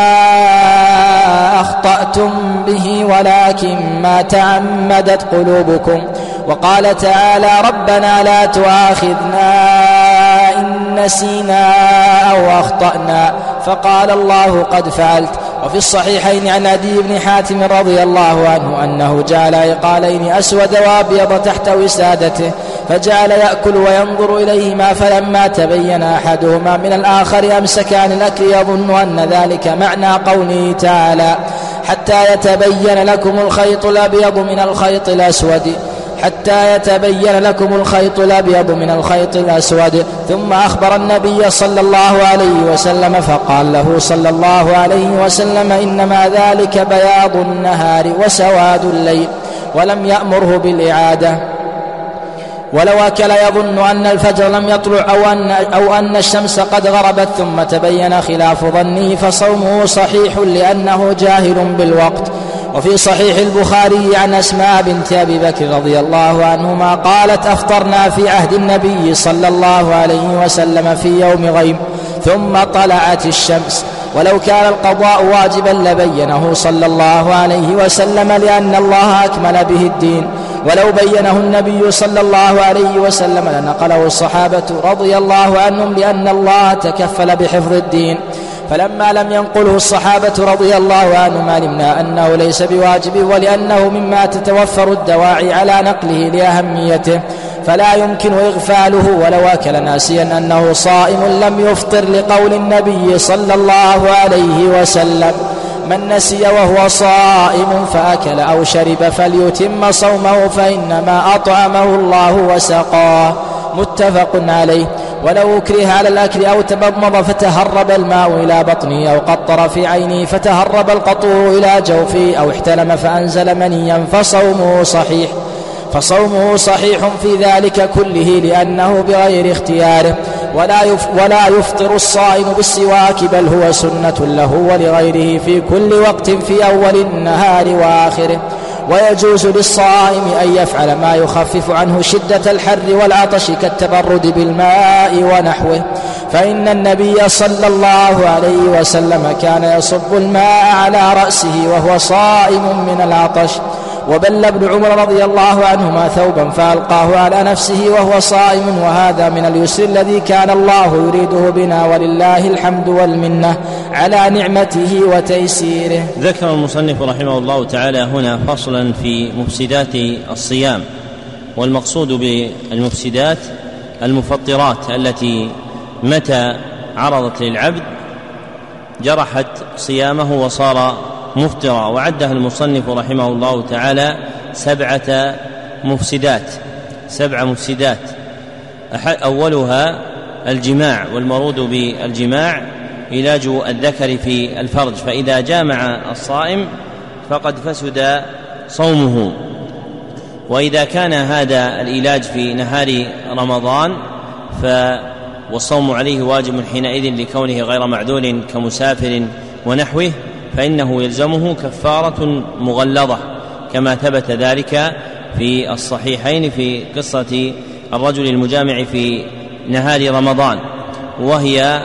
أخطأتم به ولكن ما تعمدت قلوبكم. وقال تعالى ربنا لا تؤاخذنا إن نسينا أو أخطأنا. فقال الله قد فعلت. وفي الصحيحين عن أبي بن حاتم رضي الله عنه أنه جعل عقالين أسود وأبيض تحت وسادته. فجعل يأكل وينظر إليهما فلما تبين أحدهما من الآخر أمسك عن الأكل يظن أن ذلك معنى قوله تعالى حتى يتبين لكم الخيط الأبيض من الخيط الأسود. حتى يتبين لكم الخيط الأبيض من الخيط الأسود. ثم أخبر النبي صلى الله عليه وسلم فقال له صلى الله عليه وسلم إنما ذلك بياض النهار وسواد الليل ولم يأمره بالإعادة. ولو أكل يظن أن الفجر لم يطلع أو أن, أو أن الشمس قد غربت ثم تبين خلاف ظنه فصومه صحيح لأنه جاهل بالوقت. وفي صحيح البخاري عن أسماء بنت أبي بكر رضي الله عنهما قالت أفطرنا في عهد النبي صلى الله عليه وسلم في يوم غيم ثم طلعت الشمس. ولو كان القضاء واجبا لبينه صلى الله عليه وسلم لأن الله أكمل به الدين. ولو بينه النبي صلى الله عليه وسلم لنقله الصحابة رضي الله عنهم لأن الله تكفل بحفظ الدين. فلما لم ينقله الصحابة رضي الله عنهم علمنا أنه ليس بواجب ولأنه مما تتوفر الدواعي على نقله لأهميته. فلا يمكن إغفاله ولو أكل ناسيا أنه صائم لم يفطر لقول النبي صلى الله عليه وسلم. من نسي وهو صائم فأكل أو شرب فليتم صومه فإنما أطعمه الله وسقاه متفق عليه. ولو أكره على الأكل أو تمضمض فتهرب الماء إلى بطنه أو قطر في عينه فتهرب القطور إلى جوفه أو احتلم فأنزل منيا فصومه صحيح. فصومه صحيح في ذلك كله لأنه بغير اختياره. ولا ولا يفطر الصائم بالسواك بل هو سنة له ولغيره في كل وقت في أول النهار وآخره. ويجوز للصائم أن يفعل ما يخفف عنه شدة الحر والعطش كالتبرد بالماء ونحوه. فإن النبي صلى الله عليه وسلم كان يصب الماء على رأسه وهو صائم من العطش. وبل ابن عمر رضي الله عنهما ثوبا فألقاه على نفسه وهو صائم وهذا من اليسر الذي كان الله يريده بنا ولله الحمد والمنة على نعمته وتيسيره. ذكر المصنف رحمه الله تعالى هنا فصلا في مفسدات الصيام والمقصود بالمفسدات المفطرات التي متى عرضت للعبد جرحت صيامه وصار مفطرة وعدها المصنف رحمه الله تعالى سبعة مفسدات. سبع مفسدات. أولها الجماع والمرود بالجماع علاج الذكر في الفرج. فإذا جامع الصائم فقد فسد صومه. وإذا كان هذا العلاج في نهار رمضان ف والصوم عليه واجب حينئذ لكونه غير معذور كمسافر ونحوه فإنه يلزمه كفارة مغلظة كما ثبت ذلك في الصحيحين في قصة الرجل المجامع في نهار رمضان وهي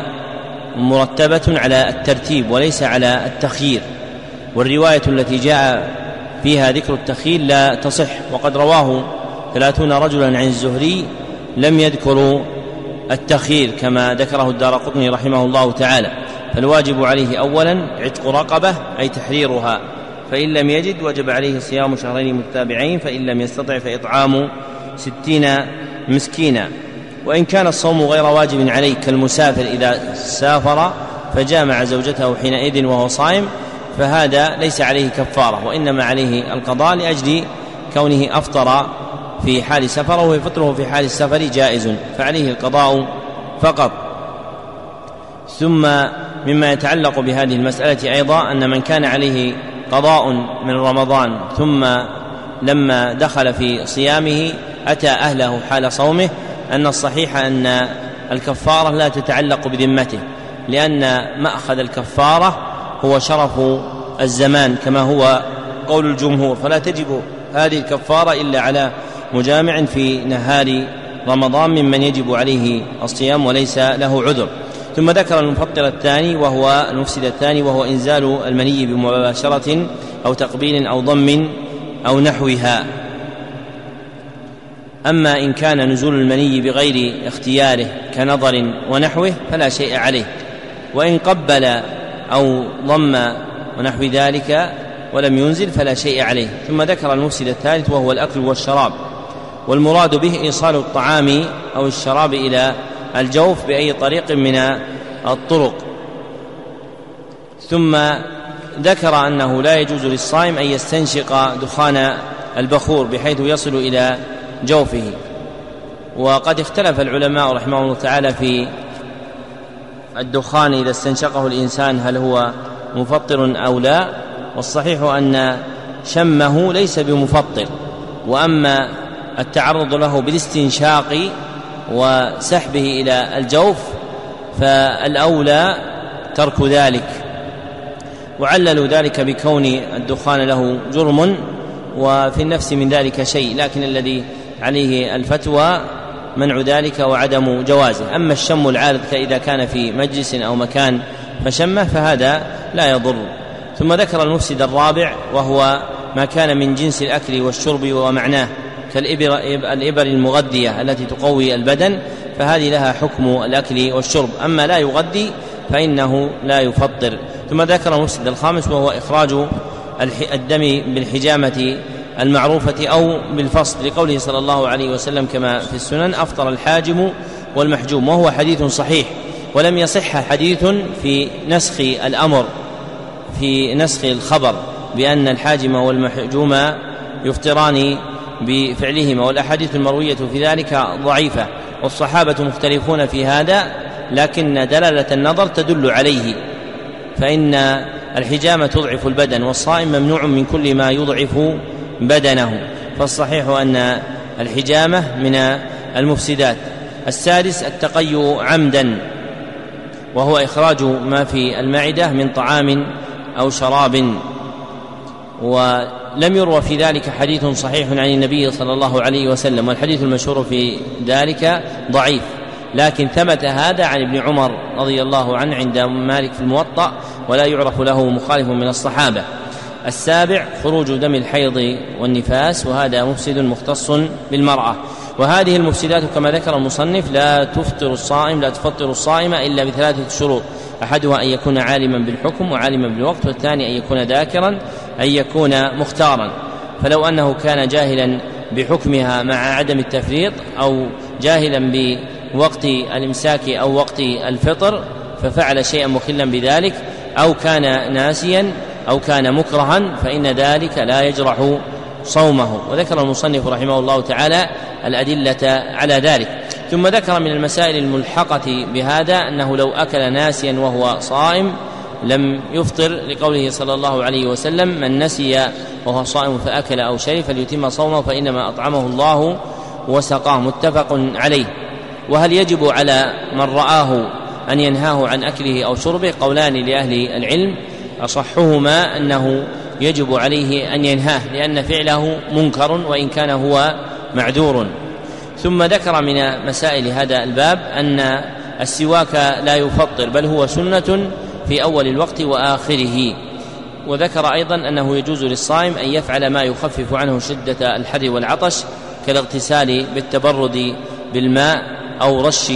مرتبة على الترتيب وليس على التخيير والرواية التي جاء فيها ذكر التخيل لا تصح وقد رواه ثلاثون رجلا عن الزهري لم يذكروا التخيير كما ذكره الدار قطني رحمه الله تعالى. فالواجب عليه أولا عتق رقبة أي تحريرها. فإن لم يجد وجب عليه صيام شهرين متتابعين فإن لم يستطع فإطعام ستين مسكينا. وإن كان الصوم غير واجب عليه كالمسافر إذا سافر فجامع زوجته حينئذ وهو صائم فهذا ليس عليه كفارة وإنما عليه القضاء لأجل كونه أفطر في حال سفره وفطره في حال السفر جائز فعليه القضاء فقط. ثم مما يتعلق بهذه المسألة أيضا أن من كان عليه قضاء من رمضان ثم لما دخل في صيامه أتى أهله حال صومه أن الصحيح أن الكفارة لا تتعلق بذمته لأن مأخذ الكفارة هو شرف الزمان كما هو قول الجمهور فلا تجب هذه الكفارة إلا على مجامع في نهار رمضان ممن يجب عليه الصيام وليس له عذر. ثم ذكر المفطر الثاني وهو المفسد الثاني وهو إنزال المني بمباشرة أو تقبيل أو ضم أو نحوها. أما إن كان نزول المني بغير اختياره كنظر ونحوه فلا شيء عليه. وإن قبل أو ضم ونحو ذلك ولم ينزل فلا شيء عليه. ثم ذكر المفسد الثالث وهو الأكل والشراب. والمراد به إيصال الطعام أو الشراب إلى الجوف بأي طريق من الطرق. ثم ذكر أنه لا يجوز للصائم أن يستنشق دخان البخور بحيث يصل إلى جوفه. وقد اختلف العلماء رحمه الله تعالى في الدخان إذا استنشقه الإنسان هل هو مفطر أو لا. والصحيح أن شمه ليس بمفطر وأما التعرض له بالاستنشاق وسحبه إلى الجوف فالأولى ترك ذلك. وعللوا ذلك بكون الدخان له جرم وفي النفس من ذلك شيء لكن الذي عليه الفتوى منع ذلك وعدم جوازه. أما الشم العارض فإذا كان في مجلس أو مكان فشمه فهذا لا يضر. ثم ذكر المفسد الرابع وهو ما كان من جنس الأكل والشرب ومعناه. كالإبر الإبر المغذية التي تقوي البدن فهذه لها حكم الأكل والشرب. أما لا يغذي فإنه لا يفطر. ثم ذكر المفسد الخامس وهو إخراج الدم بالحجامة المعروفة أو بالفصل لقوله صلى الله عليه وسلم كما في السنن أفطر الحاجم والمحجوم. وهو حديث صحيح ولم يصح حديث في نسخ الأمر في نسخ الخبر بأن الحاجم والمحجوم يفطران بفعلهما والأحاديث المروية في ذلك ضعيفة والصحابة مختلفون في هذا لكن دلالة النظر تدل عليه فإن الحجامة تضعف البدن والصائم ممنوع من كل ما يضعف بدنه فالصحيح أن الحجامة من المفسدات. السادس التقي عمدا وهو إخراج ما في المعدة من طعام أو شراب ولم يروى في ذلك حديث صحيح عن النبي صلى الله عليه وسلم والحديث المشهور في ذلك ضعيف. لكن ثبت هذا عن ابن عمر رضي الله عنه عند مالك في الموطأ ولا يعرف له مخالف من الصحابة. السابع خروج دم الحيض والنفاس وهذا مفسد مختص بالمرأة. وهذه المفسدات كما ذكر المصنف لا تفطر الصائم لا تفطر الصائم إلا بثلاثة شروط. أحدها أن يكون عالما بالحكم وعالما بالوقت والثاني أن يكون ذاكرا. أن يكون مختارا. فلو أنه كان جاهلا بحكمها مع عدم التفريط أو جاهلا بوقت الإمساك أو وقت الفطر ففعل شيئا مخلا بذلك أو كان ناسيا أو كان مكرها فإن ذلك لا يجرح صومه. وذكر المصنف رحمه الله تعالى الأدلة على ذلك. ثم ذكر من المسائل الملحقة بهذا أنه لو أكل ناسيا وهو صائم لم يفطر لقوله صلى الله عليه وسلم من نسي وهو صائم فأكل أو شرب فليتم صومه فإنما أطعمه الله وسقاه. متفق عليه. وهل يجب على من رآه أن ينهاه عن أكله أو شربه؟ قولان لأهل العلم. أصحهما أنه يجب عليه أن ينهاه لأن فعله منكر وإن كان هو معذور. ثم ذكر من مسائل هذا الباب أن السواك لا يفطر بل هو سنة في أول الوقت وآخره. وذكر أيضا أنه يجوز للصائم أن يفعل ما يخفف عنه شدة الحر والعطش كالاغتسال بالتبرد بالماء أو رش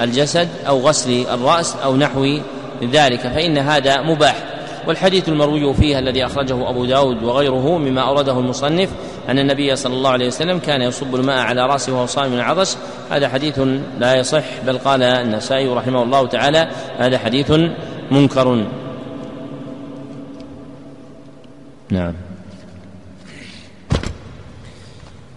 الجسد أو غسل الرأس أو نحو ذلك فإن هذا مباح. والحديث المروي فيها الذي أخرجه أبو داود وغيره مما أورده المصنف أن النبي صلى الله عليه وسلم كان يصب الماء على رأسه وهو صائم من العطش. هذا حديث لا يصح بل قال النسائي رحمه الله تعالى هذا حديث منكر. نعم.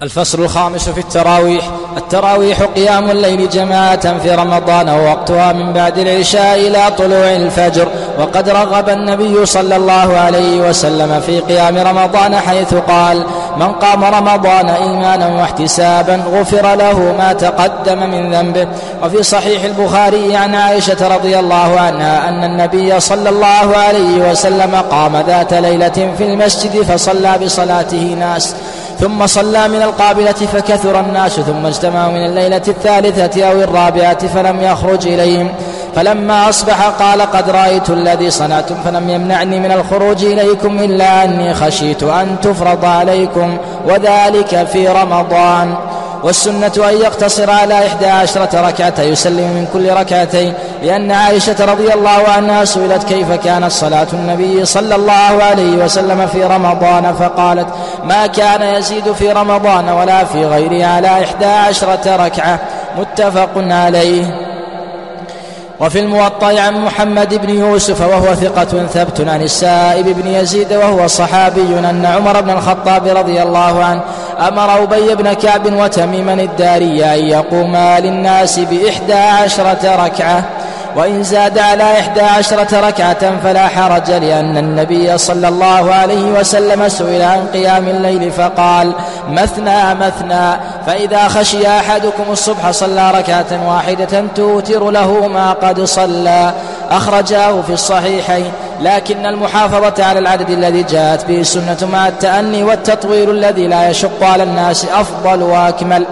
الفصل الخامس في التراويح. التراويح قيام الليل جماعة في رمضان ووقتها من بعد العشاء إلى طلوع الفجر. وقد رغب النبي صلى الله عليه وسلم في قيام رمضان حيث قال من قام رمضان إيمانا واحتسابا غفر له ما تقدم من ذنبه. وفي صحيح البخاري عن عائشة رضي الله عنها أن النبي صلى الله عليه وسلم قام ذات ليلة في المسجد فصلى بصلاته ناس ثم صلى من القابلة فكثر الناس ثم اجتمعوا من الليلة الثالثة أو الرابعة فلم يخرج إليهم. فلما أصبح قال قد رأيت الذي صنعتم فلم يمنعني من الخروج إليكم إلا أني خشيت أن تفرض عليكم وذلك في رمضان. والسنة أن يقتصر على إحدى عشرة ركعة يسلم من كل ركعتين لأن عائشة رضي الله عنها سئلت كيف كانت صلاة النبي صلى الله عليه وسلم في رمضان؟ فقالت ما كان يزيد في رمضان ولا في غيره على إحدى عشرة ركعة. متفق عليه. وفي الموطأ عن محمد بن يوسف وهو ثقة ثبت عن السائب بن يزيد وهو صحابي أن عمر بن الخطاب رضي الله عنه أمر أبي بن كعب وتميما الداري أن يقوما للناس بإحدى عشرة ركعة. وإن زاد على إحدى عشرة ركعة فلا حرج لأن النبي صلى الله عليه وسلم سئل عن قيام الليل فقال مثنى مثنى. فإذا خشي أحدكم الصبح صلى ركعة واحدة توتر له ما قد صلى. أخرجاه في الصحيحين. لكن المحافظة على العدد الذي جاءت به السنة مع التأني والتطويل الذي لا يشق على الناس أفضل وأكمل.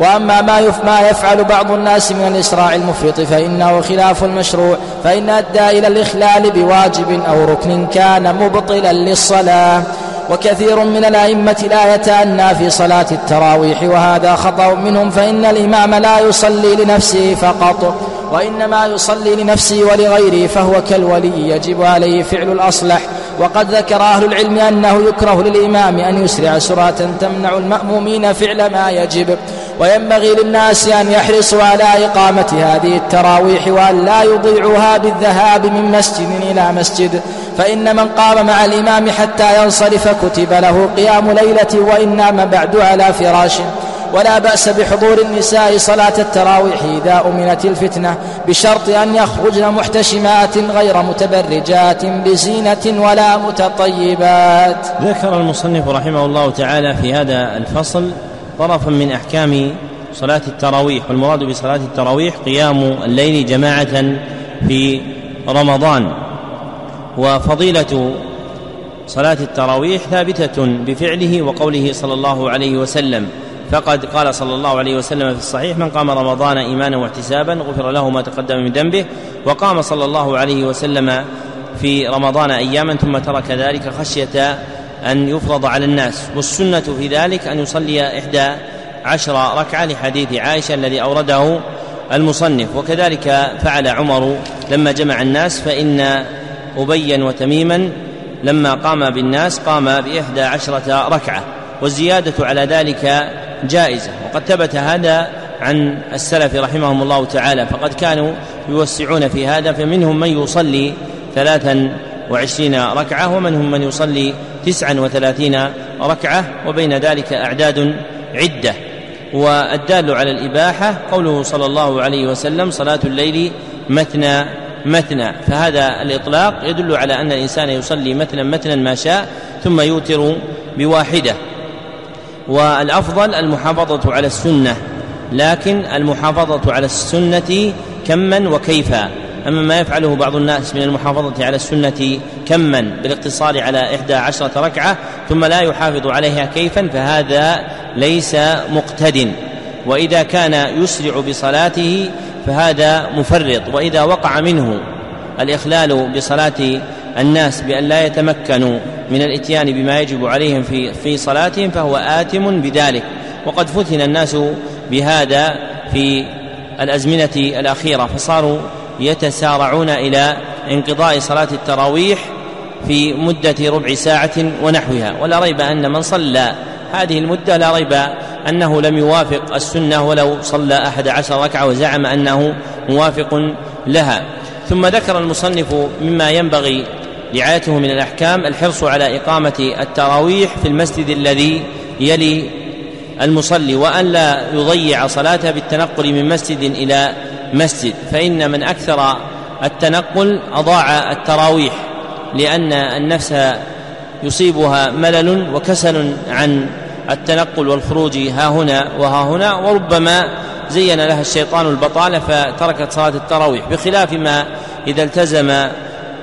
وأما ما ما يفعل بعض الناس من الإسراع المفرط فإنه خلاف المشروع فإن أدى إلى الإخلال بواجب أو ركن كان مبطلا للصلاة. وكثير من الأئمة لا يتأنى في صلاة التراويح وهذا خطأ منهم فإن الإمام لا يصلي لنفسه فقط وإنما يصلي لنفسه ولغيره فهو كالولي يجب عليه فعل الأصلح. وقد ذكر أهل العلم أنه يكره للإمام أن يسرع سرعة تمنع المأمومين فعل ما يجب. وينبغي للناس أن يحرصوا على إقامة هذه التراويح وأن لا يضيعوها بالذهاب من مسجد إلى مسجد. فإن من قام مع الإمام حتى ينصرف كتب له قيام ليلة وإن نام بعد على فراشه. ولا بأس بحضور النساء صلاة التراويح إذا أمنت الفتنة بشرط أن يخرجن محتشمات غير متبرجات بزينة ولا متطيبات. ذكر المصنف رحمه الله تعالى في هذا الفصل طرفا من أحكام صلاة التراويح والمراد بصلاة التراويح قيام الليل جماعة في رمضان. وفضيلة صلاة التراويح ثابتة بفعله وقوله صلى الله عليه وسلم. فقد قال صلى الله عليه وسلم في الصحيح من قام رمضان إيمانا واحتسابا غفر له ما تقدم من ذنبه وقام صلى الله عليه وسلم في رمضان أياما ثم ترك ذلك خشية أن يفرض على الناس والسنة في ذلك أن يصلي إحدى عشر ركعة لحديث عائشة الذي أورده المصنف. وكذلك فعل عمر لما جمع الناس فإن أبيا وتميما لما قام بالناس قام بإحدى عشرة ركعة. والزيادة على ذلك جائزة. وقد ثبت هذا عن السلف رحمهم الله تعالى فقد كانوا يوسعون في هذا فمنهم من يصلي ثلاثا وعشرين ركعة ومنهم من يصلي تسعا وثلاثين ركعة وبين ذلك أعداد عدة. والدال على الإباحة قوله صلى الله عليه وسلم صلاة الليل مثنى مثنى. فهذا الإطلاق يدل على أن الإنسان يصلي مثلا مثلا ما شاء ثم يوتر بواحدة. والأفضل المحافظة على السنة لكن المحافظة على السنة كما وكيفا. أما ما يفعله بعض الناس من المحافظة على السنة كما بالاقتصار على إحدى عشرة ركعة ثم لا يحافظ عليها كيفا فهذا ليس مقتد. وإذا كان يسرع بصلاته فهذا مفرط. وإذا وقع منه الإخلال بصلاة الناس بأن لا يتمكنوا من الإتيان بما يجب عليهم في في صلاتهم فهو آثم بذلك. وقد فتن الناس بهذا في الأزمنة الأخيرة فصاروا يتسارعون إلى انقضاء صلاة التراويح في مدة ربع ساعة ونحوها. ولا ريب أن من صلى هذه المدة لا ريب أنه لم يوافق السنة ولو صلى أحد عشر ركعة وزعم أنه موافق لها. ثم ذكر المصنف مما ينبغي رعايته من الأحكام الحرص على إقامة التراويح في المسجد الذي يلي المصلي وأن لا يضيع صلاته بالتنقل من مسجد إلى مسجد فإن من أكثر التنقل أضاع التراويح لأن النفس يصيبها ملل وكسل عن التنقل والخروج ها هنا وها هنا وربما زين لها الشيطان البطالة فتركت صلاة التراويح. بخلاف ما إذا التزم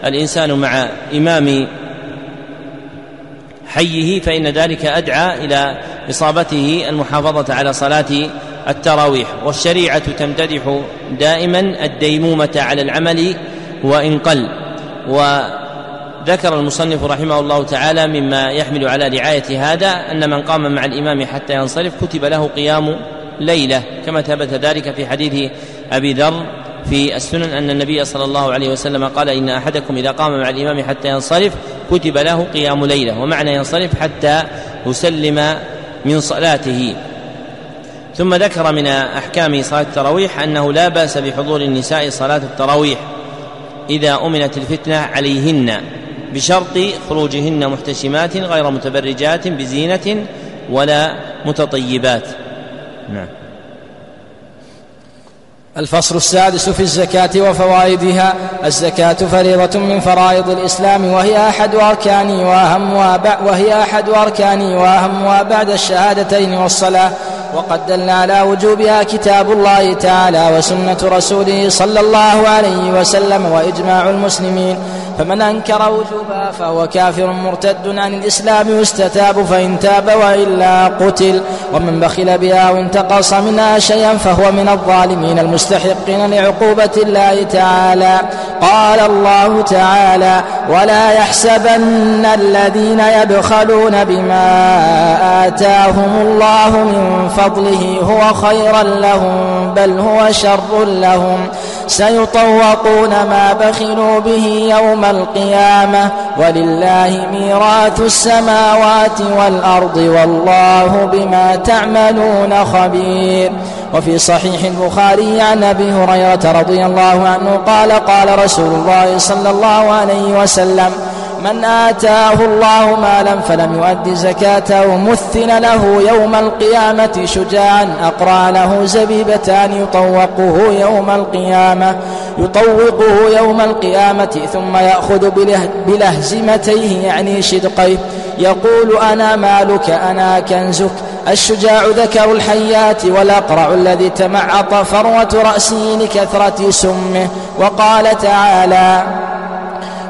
الإنسان مع إمام حيه فإن ذلك أدعى إلى إصابته المحافظة على صلاة التراويح والشريعة تمتدح دائما الديمومة على العمل وإن قل. وذكر المصنف رحمه الله تعالى مما يحمل على رعاية هذا أن من قام مع الإمام حتى ينصرف كتب له قيام ليلة كما ثبت ذلك في حديث أبي ذر في السنن أن النبي صلى الله عليه وسلم قال إن أحدكم إذا قام مع الإمام حتى ينصرف كتب له قيام ليلة ومعنى ينصرف حتى يسلم من صلاته. ثم ذكر من أحكام صلاة التراويح أنه لا بأس بحضور النساء صلاة التراويح إذا أمنت الفتنة عليهن بشرط خروجهن محتشمات غير متبرجات بزينة ولا متطيبات. نعم. الفصل السادس في الزكاة وفوائدها الزكاة فريضة من فرائض الإسلام وهي أحد أركانه وأهمها وهي أحد أركانه وأهمها بعد الشهادتين والصلاة. وقد دل على وجوبها كتاب الله تعالى وسنة رسوله صلى الله عليه وسلم وإجماع المسلمين. فمن أنكر وجوبها فهو كافر مرتد عن الإسلام يستتاب فإن تاب وإلا قتل. ومن بخل بها وانتقص منها شيئا فهو من الظالمين المستحقين لعقوبة الله تعالى. قال الله تعالى ولا يحسبن الذين يبخلون بما آتاهم الله من فضله هو خيرا لهم بل هو شر لهم. سيطوقون ما بخلوا به يوم القيامة ولله ميراث السماوات والأرض والله بما تعملون خبير. وفي صحيح البخاري عن أبي هريرة رضي الله عنه قال قال رسول الله صلى الله عليه وسلم من آتاه الله مالا فلم يؤد زكاته مثل له يوم القيامة شجاعا أقرى له زبيبتان يطوقه يوم القيامة يطوقه يوم القيامة ثم يأخذ بلهزمتيه يعني شدقيه يقول أنا مالك أنا كنزك الشجاع ذكر الحيات والأقرع الذي تمعط فروة رأسه لكثرة سمه وقال تعالى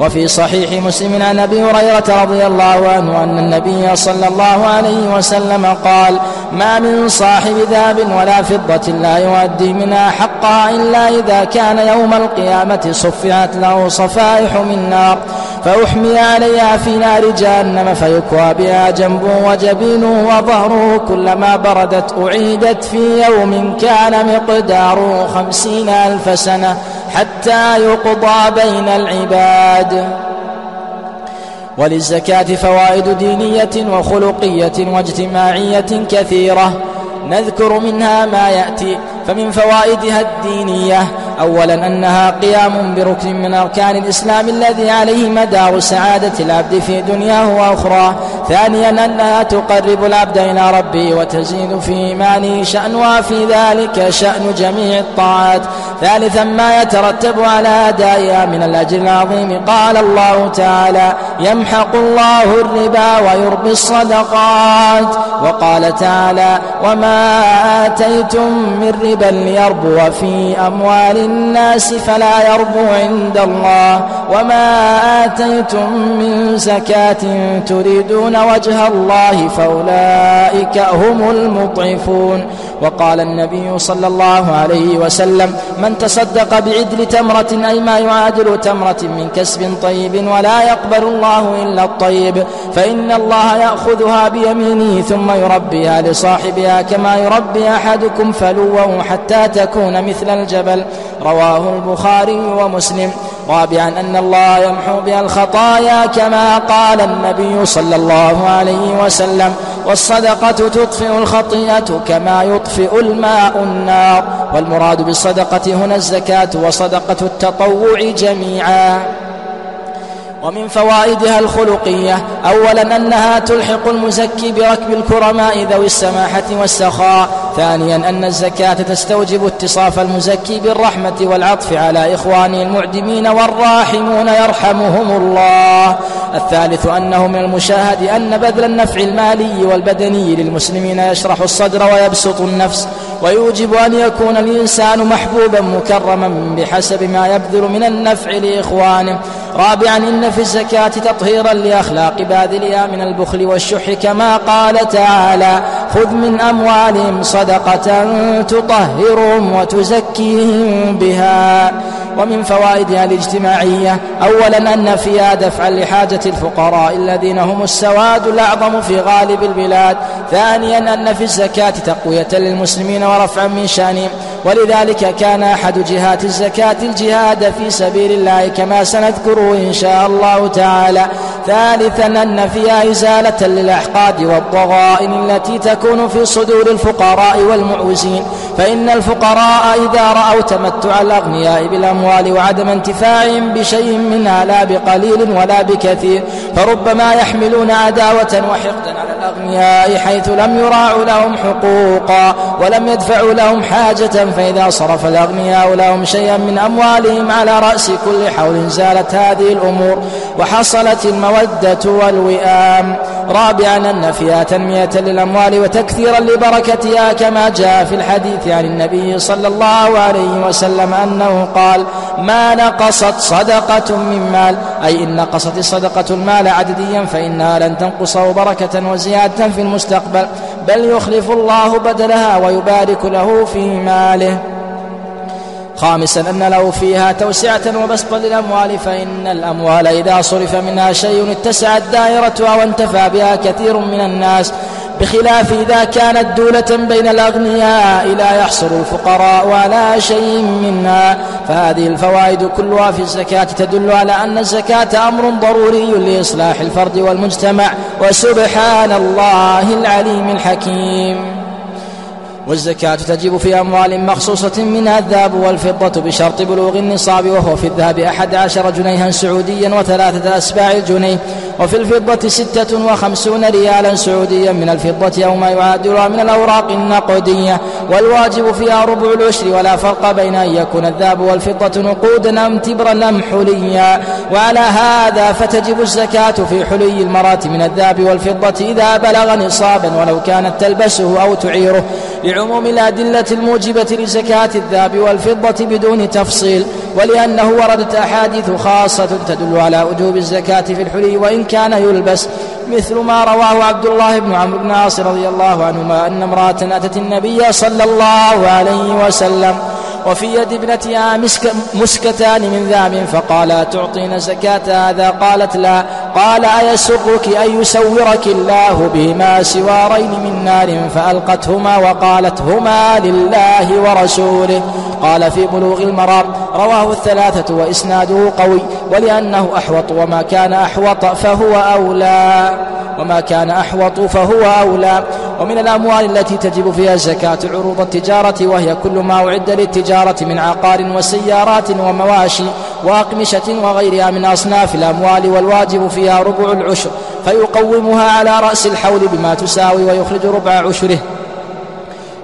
وفي صحيح مسلم عن أبي هريرة رضي الله عنه أن النبي صلى الله عليه وسلم قال ما من صاحب ذهب ولا فضة لا يؤدي منها حقها إلا إذا كان يوم القيامة صفعت له صفائح من نار فأحمي عليها في نار جهنم فيكوى بها جنبه وجبينه وظهره كلما بردت أعيدت في يوم كان مقداره خمسين ألف سنة حتى يقضى بين العباد. وللزكاة فوائد دينية وخلقية واجتماعية كثيرة. نذكر منها ما يأتي فمن فوائدها الدينية. أولا أنها قيام بركن من أركان الإسلام الذي عليه مدار سعادة العبد في دنياه وأخراه ثانيا أنها تقرب العبد إلى ربه وتزيد في إيمانه شأنها في ذلك شأن جميع الطاعات. ثالثا ما يترتب على أدائها من الأجر العظيم. قال الله تعالى يمحق الله الربا ويربي الصدقات. وقال تعالى وما آتيتم من ربا ليربو في أموال الناس فلا يربو عند الله وما آتيتم من زكاة تريدون وجه الله فأولئك هم المضعفون. وقال النبي صلى الله عليه وسلم من تصدق بعدل تمرة أي ما يعادل تمرة من كسب طيب ولا يقبل الله إلا الطيب فإن الله يأخذها بيمينه ثم يربيها لصاحبها كما يربي أحدكم حتى تكون مثل الجبل. رواه البخاري ومسلم. رابعا أن الله يمحو بها الخطايا كما قال النبي صلى الله عليه وسلم. والصدقة تطفئ الخطيئة كما يطفئ الماء النار. والمراد بالصدقة هنا الزكاة وصدقة التطوع جميعا. ومن فوائدها الخلقية. أولا أنها تلحق المزكي بركب الكرماء ذوي السماحة والسخاء. ثانيا أن الزكاة تستوجب اتصاف المزكي بالرحمة والعطف على إخوانه المعدمين والراحمون يرحمهم الله. الثالث أنه من المشاهد أن بذل النفع المالي والبدني للمسلمين يشرح الصدر ويبسط النفس. ويوجب أن يكون الإنسان محبوبا مكرما بحسب ما يبذل من النفع لإخوانه. رابعا إن في الزكاة تطهيرا لأخلاق باذلها من البخل والشح كما قال تعالى خذ من أموالهم صدقة تطهرهم وتزكيهم بها. ومن فوائدها الاجتماعية أولا أن فيها دفعا لحاجة الفقراء الذين هم السواد الأعظم في غالب البلاد ثانيا أن في الزكاة تقوية للمسلمين ورفعا من شأنهم ولذلك كان أحد جهات الزكاة الجهاد في سبيل الله كما سنذكره إن شاء الله تعالى ثالثا أن فيها إزالة للأحقاد والضغائن التي تكون في صدور الفقراء والمعوزين فإن الفقراء إذا رأوا تمتع الأغنياء بالأموال وعدم انتفاعهم بشيء منها لا بقليل ولا بكثير فربما يحملون عداوة وحقدا على الأغنياء حيث لم يراعوا لهم حقوقا ولم يدفعوا لهم حاجة فإذا صرف الأغنياء لهم شيئا من أموالهم على رأس كل حول زالت هذه الأمور وحصلت المودة والوئام. رابعا أن فيها تنمية للأموال وتكثيرا لبركتها كما جاء في الحديث عن النبي صلى الله عليه وسلم أنه قال ما نقصت صدقة من مال. أي إن نقصت الصدقة المال عدديا فإنها لن تنقصه بركة وزيادة في المستقبل بل يخلف الله بدلها ويبارك له في ماله. خامسا أن له فيها توسعة وبسطا للأموال فإن الأموال إذا صرف منها شيء اتسعت دائرتها وانتفى بها كثير من الناس. بخلاف إذا كانت دولة بين الأغنياء لا يحصل الفقراء على شيء منها. فهذه الفوائد كلها في الزكاة تدل على أن الزكاة أمر ضروري لإصلاح الفرد والمجتمع وسبحان الله العليم الحكيم. والزكاة تجب في أموال مخصوصة منها الذهب والفضة بشرط بلوغ النصاب وهو في الذهب أحد عشر جنيها سعوديا وثلاثة أسباع الجنيه وفي الفضة ستة وخمسون ريالا سعوديا من الفضة أو ما يعادلها من الأوراق النقدية والواجب فيها ربع العشر ولا فرق بين أن يكون الذهب والفضة نقودا أم تبرا أم حليا وعلى هذا فتجب الزكاة في حلي المرأة من الذهب والفضة إذا بلغ نصابا ولو كانت تلبسه أو تعيره. لعموم الأدلة الموجبة لزكاة الذهب والفضة بدون تفصيل ولأنه وردت أحاديث خاصة تدل على وجوب الزكاة في الحلي وإن كان يلبس. مثل ما رواه عبد الله بن عمرو بن عاص رضي الله عنهما أن امرأة أتت النبي صلى الله عليه وسلم وفي يد ابنتها مسك مسكتان من ذهب فقال تعطين زكاة هذا؟ قالت لا. قال أيسرك أن يسورك الله بهما سوارين من نار فألقتهما وقالت هما لله ورسوله. قال في بلوغ المرام رواه الثلاثة وإسناده قوي ولأنه أحوط وما كان أحوط فهو أولى. وما كان أحوط فهو أولى. ومن الأموال التي تجب فيها الزكاة عروض التجارة وهي كل ما أعد للتجارة من عقار وسيارات ومواشي. وأقمشة وغيرها من أصناف الأموال والواجب فيها ربع العشر فيقومها على رأس الحول بما تساوي ويخرج ربع عشره.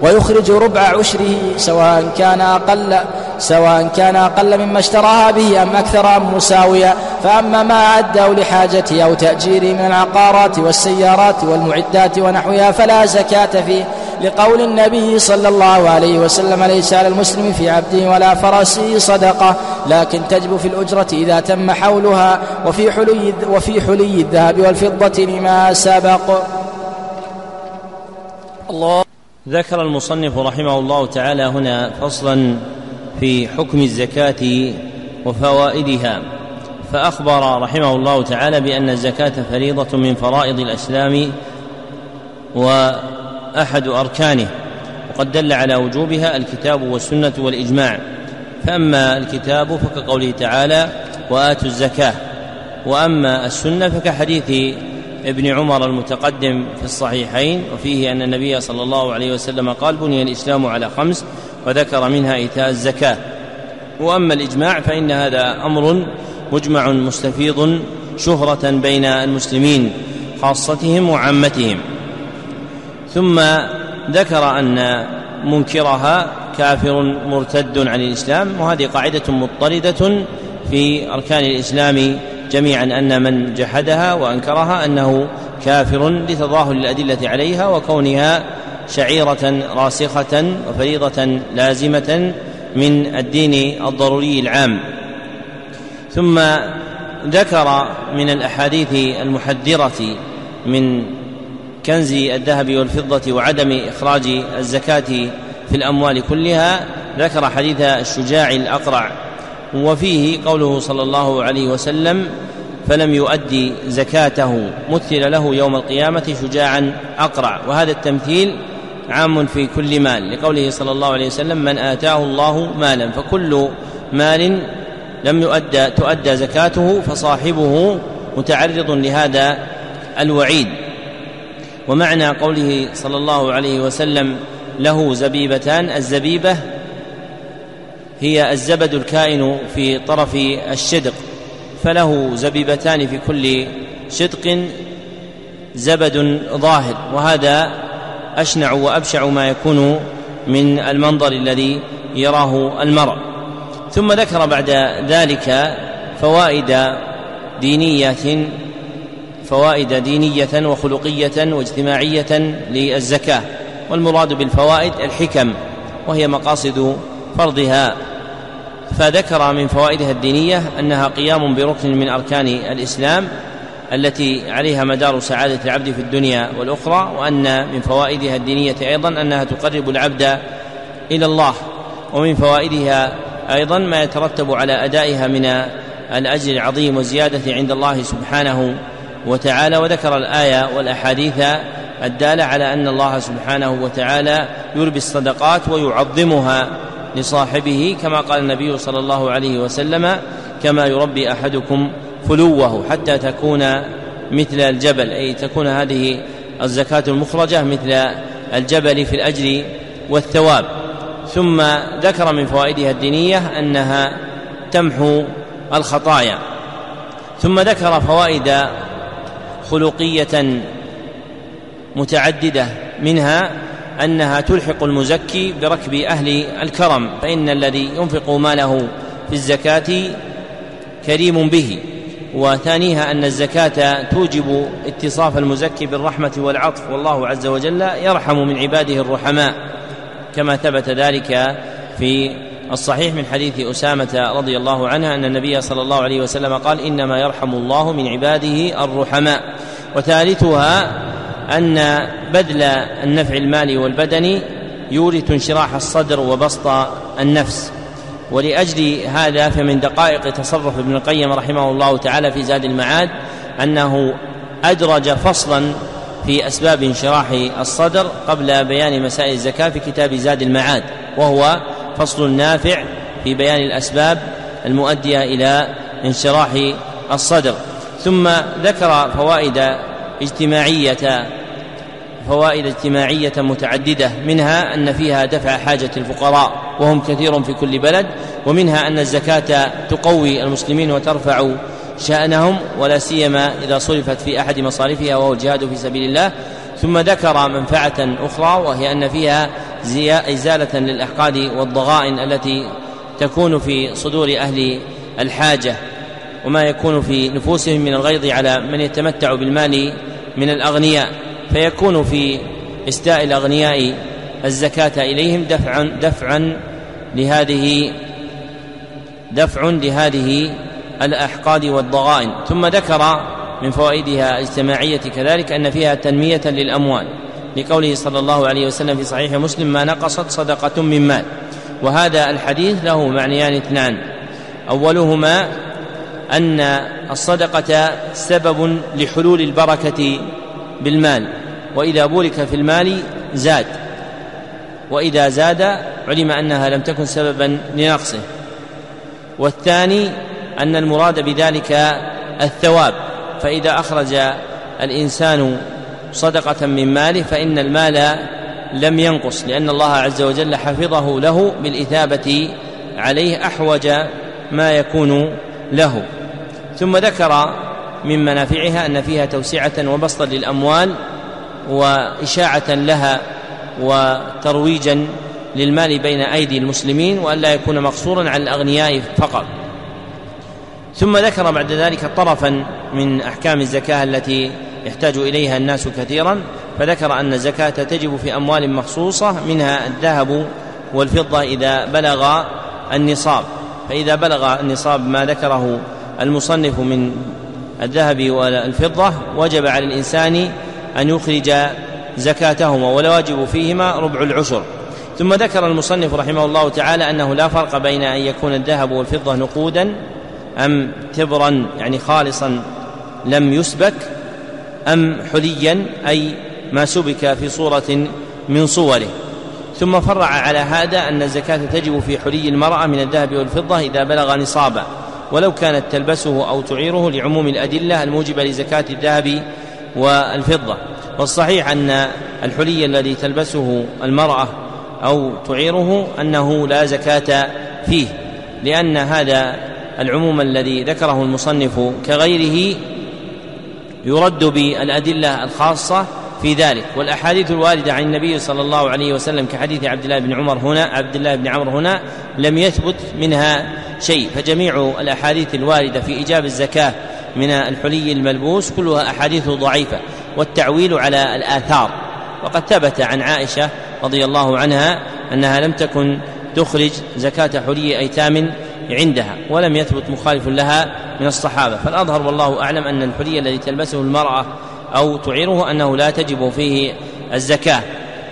ويخرج ربع عشره سواء كان أقل سواء كان أقل مما اشتراها به أم أكثر أم مساويا فأما ما أعده لحاجته أو تأجيره من العقارات والسيارات والمعدات ونحوها فلا زكاة فيه. لقول النبي صلى الله عليه وسلم ليس على المسلم في عبده ولا فرسه صدقة لكن تجب في الأجرة إذا تم حولها وفي حلي وفي حلي الذهب والفضة لما سبق. الله. ذكر المصنف رحمه الله تعالى هنا فصلا في حكم الزكاة وفوائدها. فأخبر رحمه الله تعالى بأن الزكاة فريضة من فرائض الإسلام وأحد أركانه وقد دل على وجوبها الكتاب والسنة والإجماع. فأما الكتاب فكقوله تعالى وآتوا الزكاة. وأما السنة فكحديث ابن عمر المتقدم في الصحيحين وفيه أن النبي صلى الله عليه وسلم قال بني الإسلام على خمس وذكر منها إيتاء الزكاة. وأما الإجماع فإن هذا أمر مجمع مستفيض شهرة بين المسلمين خاصتهم وعامتهم. ثم ذكر أن منكرها كافر مرتد عن الإسلام وهذه قاعدة مضطردة في أركان الإسلام جميعا أن من جحدها وأنكرها أنه كافر لتظاهر الأدلة عليها وكونها شعيرة راسخة وفريضة لازمة من الدين الضروري العام. ثم ذكر من الأحاديث المحذرة من كنز الذهب والفضة وعدم إخراج الزكاة في الأموال كلها ذكر حديث الشجاع الأقرع. وفيه قوله صلى الله عليه وسلم فلم يؤدي زكاته مثل له يوم القيامة شجاعا أقرع. وهذا التمثيل عام في كل مال. لقوله صلى الله عليه وسلم من آتاه الله مالا فكل مال لم يؤدى تؤدى زكاته فصاحبه متعرض لهذا الوعيد. ومعنى قوله صلى الله عليه وسلم له زبيبتان الزبيبة هي الزبد الكائن في طرف الشدق فله زبيبتان في كل شدق زبد ظاهر وهذا أشنع وأبشع ما يكون من المنظر الذي يراه المرء. ثم ذكر بعد ذلك فوائد دينية فوائد دينية وخلقية واجتماعية للزكاة والمراد بالفوائد الحكم وهي مقاصد فرضها. فذكر من فوائدها الدينية أنها قيام بركن من أركان الإسلام التي عليها مدار سعادة العبد في الدنيا والأخرى وأن من فوائدها الدينية أيضا أنها تقرب العبد إلى الله ومن فوائدها أيضا ما يترتب على أدائها من الأجر العظيم والزيادة عند الله سبحانه وتعالى وذكر الآية والأحاديث الدالة على أن الله سبحانه وتعالى يربي الصدقات ويعظمها لصاحبه كما قال النبي صلى الله عليه وسلم كما يربي أحدكم فلوه حتى تكون مثل الجبل أي تكون هذه الزكاة المخرجة مثل الجبل في الأجر والثواب. ثم ذكر من فوائدها الدينية أنها تمحو الخطايا. ثم ذكر فوائد خلقية متعددة منها أنها تلحق المزكي بركب أهل الكرم فإن الذي ينفق ماله في الزكاة كريم به. وثانيها أن الزكاة توجب اتصاف المزكي بالرحمة والعطف والله عز وجل يرحم من عباده الرحماء كما ثبت ذلك في الصحيح من حديث أسامة رضي الله عنها أن النبي صلى الله عليه وسلم قال إنما يرحم الله من عباده الرحماء. وثالثها أن بذل النفع المالي والبدني يورث انشراح الصدر وبسط النفس. ولأجل هذا فمن دقائق تصرف ابن القيم رحمه الله تعالى في زاد المعاد أنه أدرج فصلا في أسباب انشراح الصدر قبل بيان مسائل الزكاة في كتاب زاد المعاد وهو فصل نافع في بيان الأسباب المؤدية إلى انشراح الصدر. ثم ذكر فوائد اجتماعية فوائد اجتماعية متعددة. منها أن فيها دفع حاجة الفقراء وهم كثير في كل بلد. ومنها أن الزكاة تقوي المسلمين وترفع شأنهم ولا سيما إذا صرفت في أحد مصارفها وهو الجهاد في سبيل الله. ثم ذكر منفعة أخرى وهي أن فيها إزالة للأحقاد والضغائن التي تكون في صدور أهل الحاجة وما يكون في نفوسهم من الغيظ على من يتمتع بالمال من الأغنياء. فيكون في إسداء الأغنياء الزكاة إليهم دفعا دفعا لهذه دفع لهذه الأحقاد والضغائن. ثم ذكر من فوائدها الاجتماعية كذلك أن فيها تنمية للأموال. لقوله صلى الله عليه وسلم في صحيح مسلم ما نقصت صدقة من مال. وهذا الحديث له معنيان اثنان. أولهما أن الصدقة سبب لحلول البركة بالمال وإذا بورك في المال زاد وإذا زاد علم أنها لم تكن سببا لنقصه. والثاني أن المراد بذلك الثواب فإذا أخرج الإنسان صدقة من ماله فإن المال لم ينقص لأن الله عز وجل حفظه له بالإثابة عليه أحوج ما يكون له. ثم ذكر من منافعها أن فيها توسعة وبسطا للأموال وإشاعة لها وترويجا للمال بين أيدي المسلمين وأن لا يكون مقصورا على الأغنياء فقط. ثم ذكر بعد ذلك طرفا من أحكام الزكاة التي يحتاج إليها الناس كثيرا فذكر أن الزكاة تجب في أموال مخصوصة منها الذهب والفضة إذا بلغ النصاب. فإذا بلغ النصاب ما ذكره المصنف من الذهب والفضة وجب على الإنسان أن يخرج زكاتهما والواجب فيهما ربع العشر. ثم ذكر المصنف رحمه الله تعالى أنه لا فرق بين أن يكون الذهب والفضة نقودا أم تبرا يعني خالصا لم يسبك. أم حليا أي ما سبك في صورة من صوره. ثم فرع على هذا أن الزكاة تجب في حلي المرأة من الذهب والفضة إذا بلغ نصابا ولو كانت تلبسه أو تعيره لعموم الأدلة الموجبة لزكاة الذهب والفضة. والصحيح أن الحلي الذي تلبسه المرأة أو تعيره أنه لا زكاة فيه لأن هذا العموم الذي ذكره المصنف كغيره يرد بالأدلة الخاصة في ذلك. والأحاديث الواردة عن النبي صلى الله عليه وسلم كحديث عبد الله بن عمر هنا عبد الله بن عمرو هنا لم يثبت منها شيء. فجميع الأحاديث الواردة في إيجاب الزكاة من الحلي الملبوس كلها أحاديث ضعيفة والتعويل على الآثار. وقد ثبت عن عائشة رضي الله عنها أنها لم تكن تخرج زكاة حلي أيتام عندها ولم يثبت مخالف لها من الصحابة. فالأظهر والله أعلم أن الحلي الذي تلبسه المرأة أو تعيره أنه لا تجب فيه الزكاة.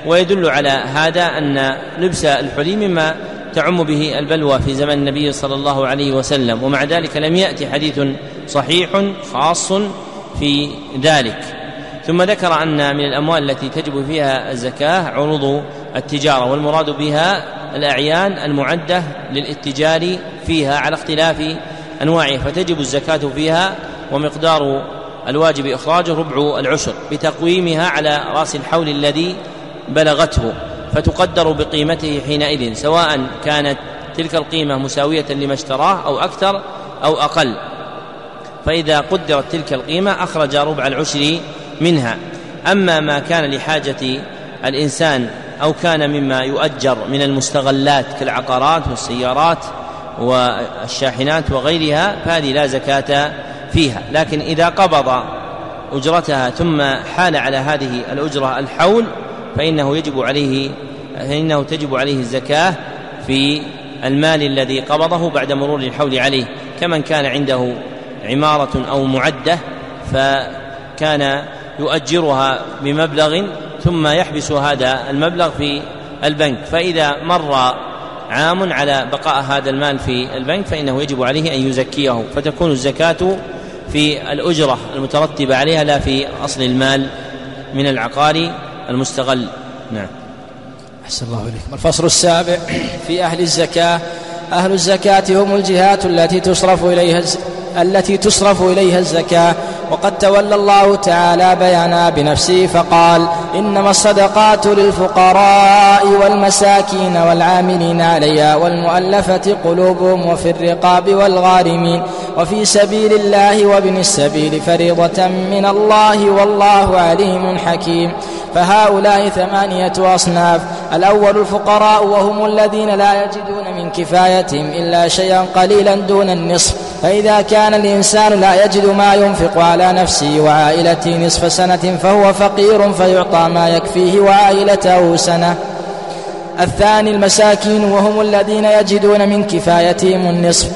ويدل على هذا أن لبس الحلي مما تعم به البلوى في زمن النبي صلى الله عليه وسلم. ومع ذلك لم يأتي حديث صحيح خاص في ذلك. ثم ذكر أن من الأموال التي تجب فيها الزكاة عروض التجارة والمراد بها الأعيان المعدة للاتجار فيها على اختلاف أنواعها فتجب الزكاة فيها ومقدار الواجب إخراجه ربع العشر بتقويمها على رأس الحول الذي بلغته فتقدر بقيمته حينئذ سواء كانت تلك القيمة مساوية لما اشتراه أو أكثر أو أقل. فإذا قدرت تلك القيمة أخرج ربع العشر منها. أما ما كان لحاجة الإنسان أو كان مما يؤجر من المستغلات كالعقارات والسيارات والشاحنات وغيرها فهذه لا زكاة فيها. لكن إذا قبض أجرتها ثم حال على هذه الأجرة الحول فإنه يجب عليه فإنه تجب عليه الزكاة في المال الذي قبضه بعد مرور الحول عليه. كمن كان عنده عمارة أو معدة فكان يؤجرها بمبلغ ثم يحبس هذا المبلغ في البنك. فإذا مر عام على بقاء هذا المال في البنك فإنه يجب عليه أن يزكيه. فتكون الزكاة في الأجرة المترتبة عليها لا في أصل المال من العقار المستغل. نعم. أحسن الله إليكم. الفصل السابع. <clears throat> في أهل الزكاة. أهل الزكاة هم الجهات التي تصرف إليها التي تصرف إليها الزكاة. وقد تولى الله تعالى بيانا بنفسه فقال إنما الصدقات للفقراء والمساكين والعاملين عليها والمؤلفة قلوبهم وفي الرقاب والغارمين وفي سبيل الله وابن السبيل فريضة من الله والله عليم حكيم فهؤلاء ثمانية أصناف. الأول الفقراء وهم الذين لا يجدون من كفايتهم إلا شيئا قليلا دون النصف. فإذا كان الإنسان لا يجد ما ينفق على نفسه وعائلته نصف سنة فهو فقير فيعطى ما يكفيه وعائلته سنة. الثاني المساكين وهم الذين يجدون من كفايتهم النصف.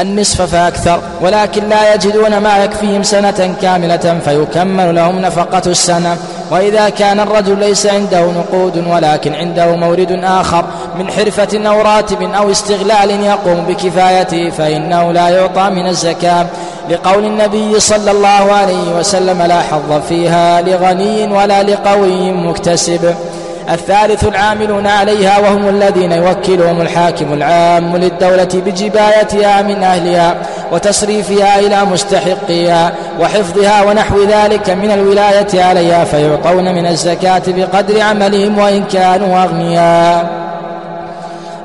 النصف فأكثر ولكن لا يجدون ما يكفيهم سنة كاملة فيكمل لهم نفقة السنة. وإذا كان الرجل ليس عنده نقود ولكن عنده مورد آخر من حرفة أو راتب أو استغلال يقوم بكفايته فإنه لا يعطى من الزكاة. لقول النبي صلى الله عليه وسلم لا حظ فيها لغني ولا لقوي مكتسب. الثالث العاملون عليها وهم الذين يوكلهم الحاكم العام للدولة بجبايتها من أهلها وتصريفها إلى مستحقيها وحفظها ونحو ذلك من الولاية عليها فيعطون من الزكاة بقدر عملهم وإن كانوا أغنياء.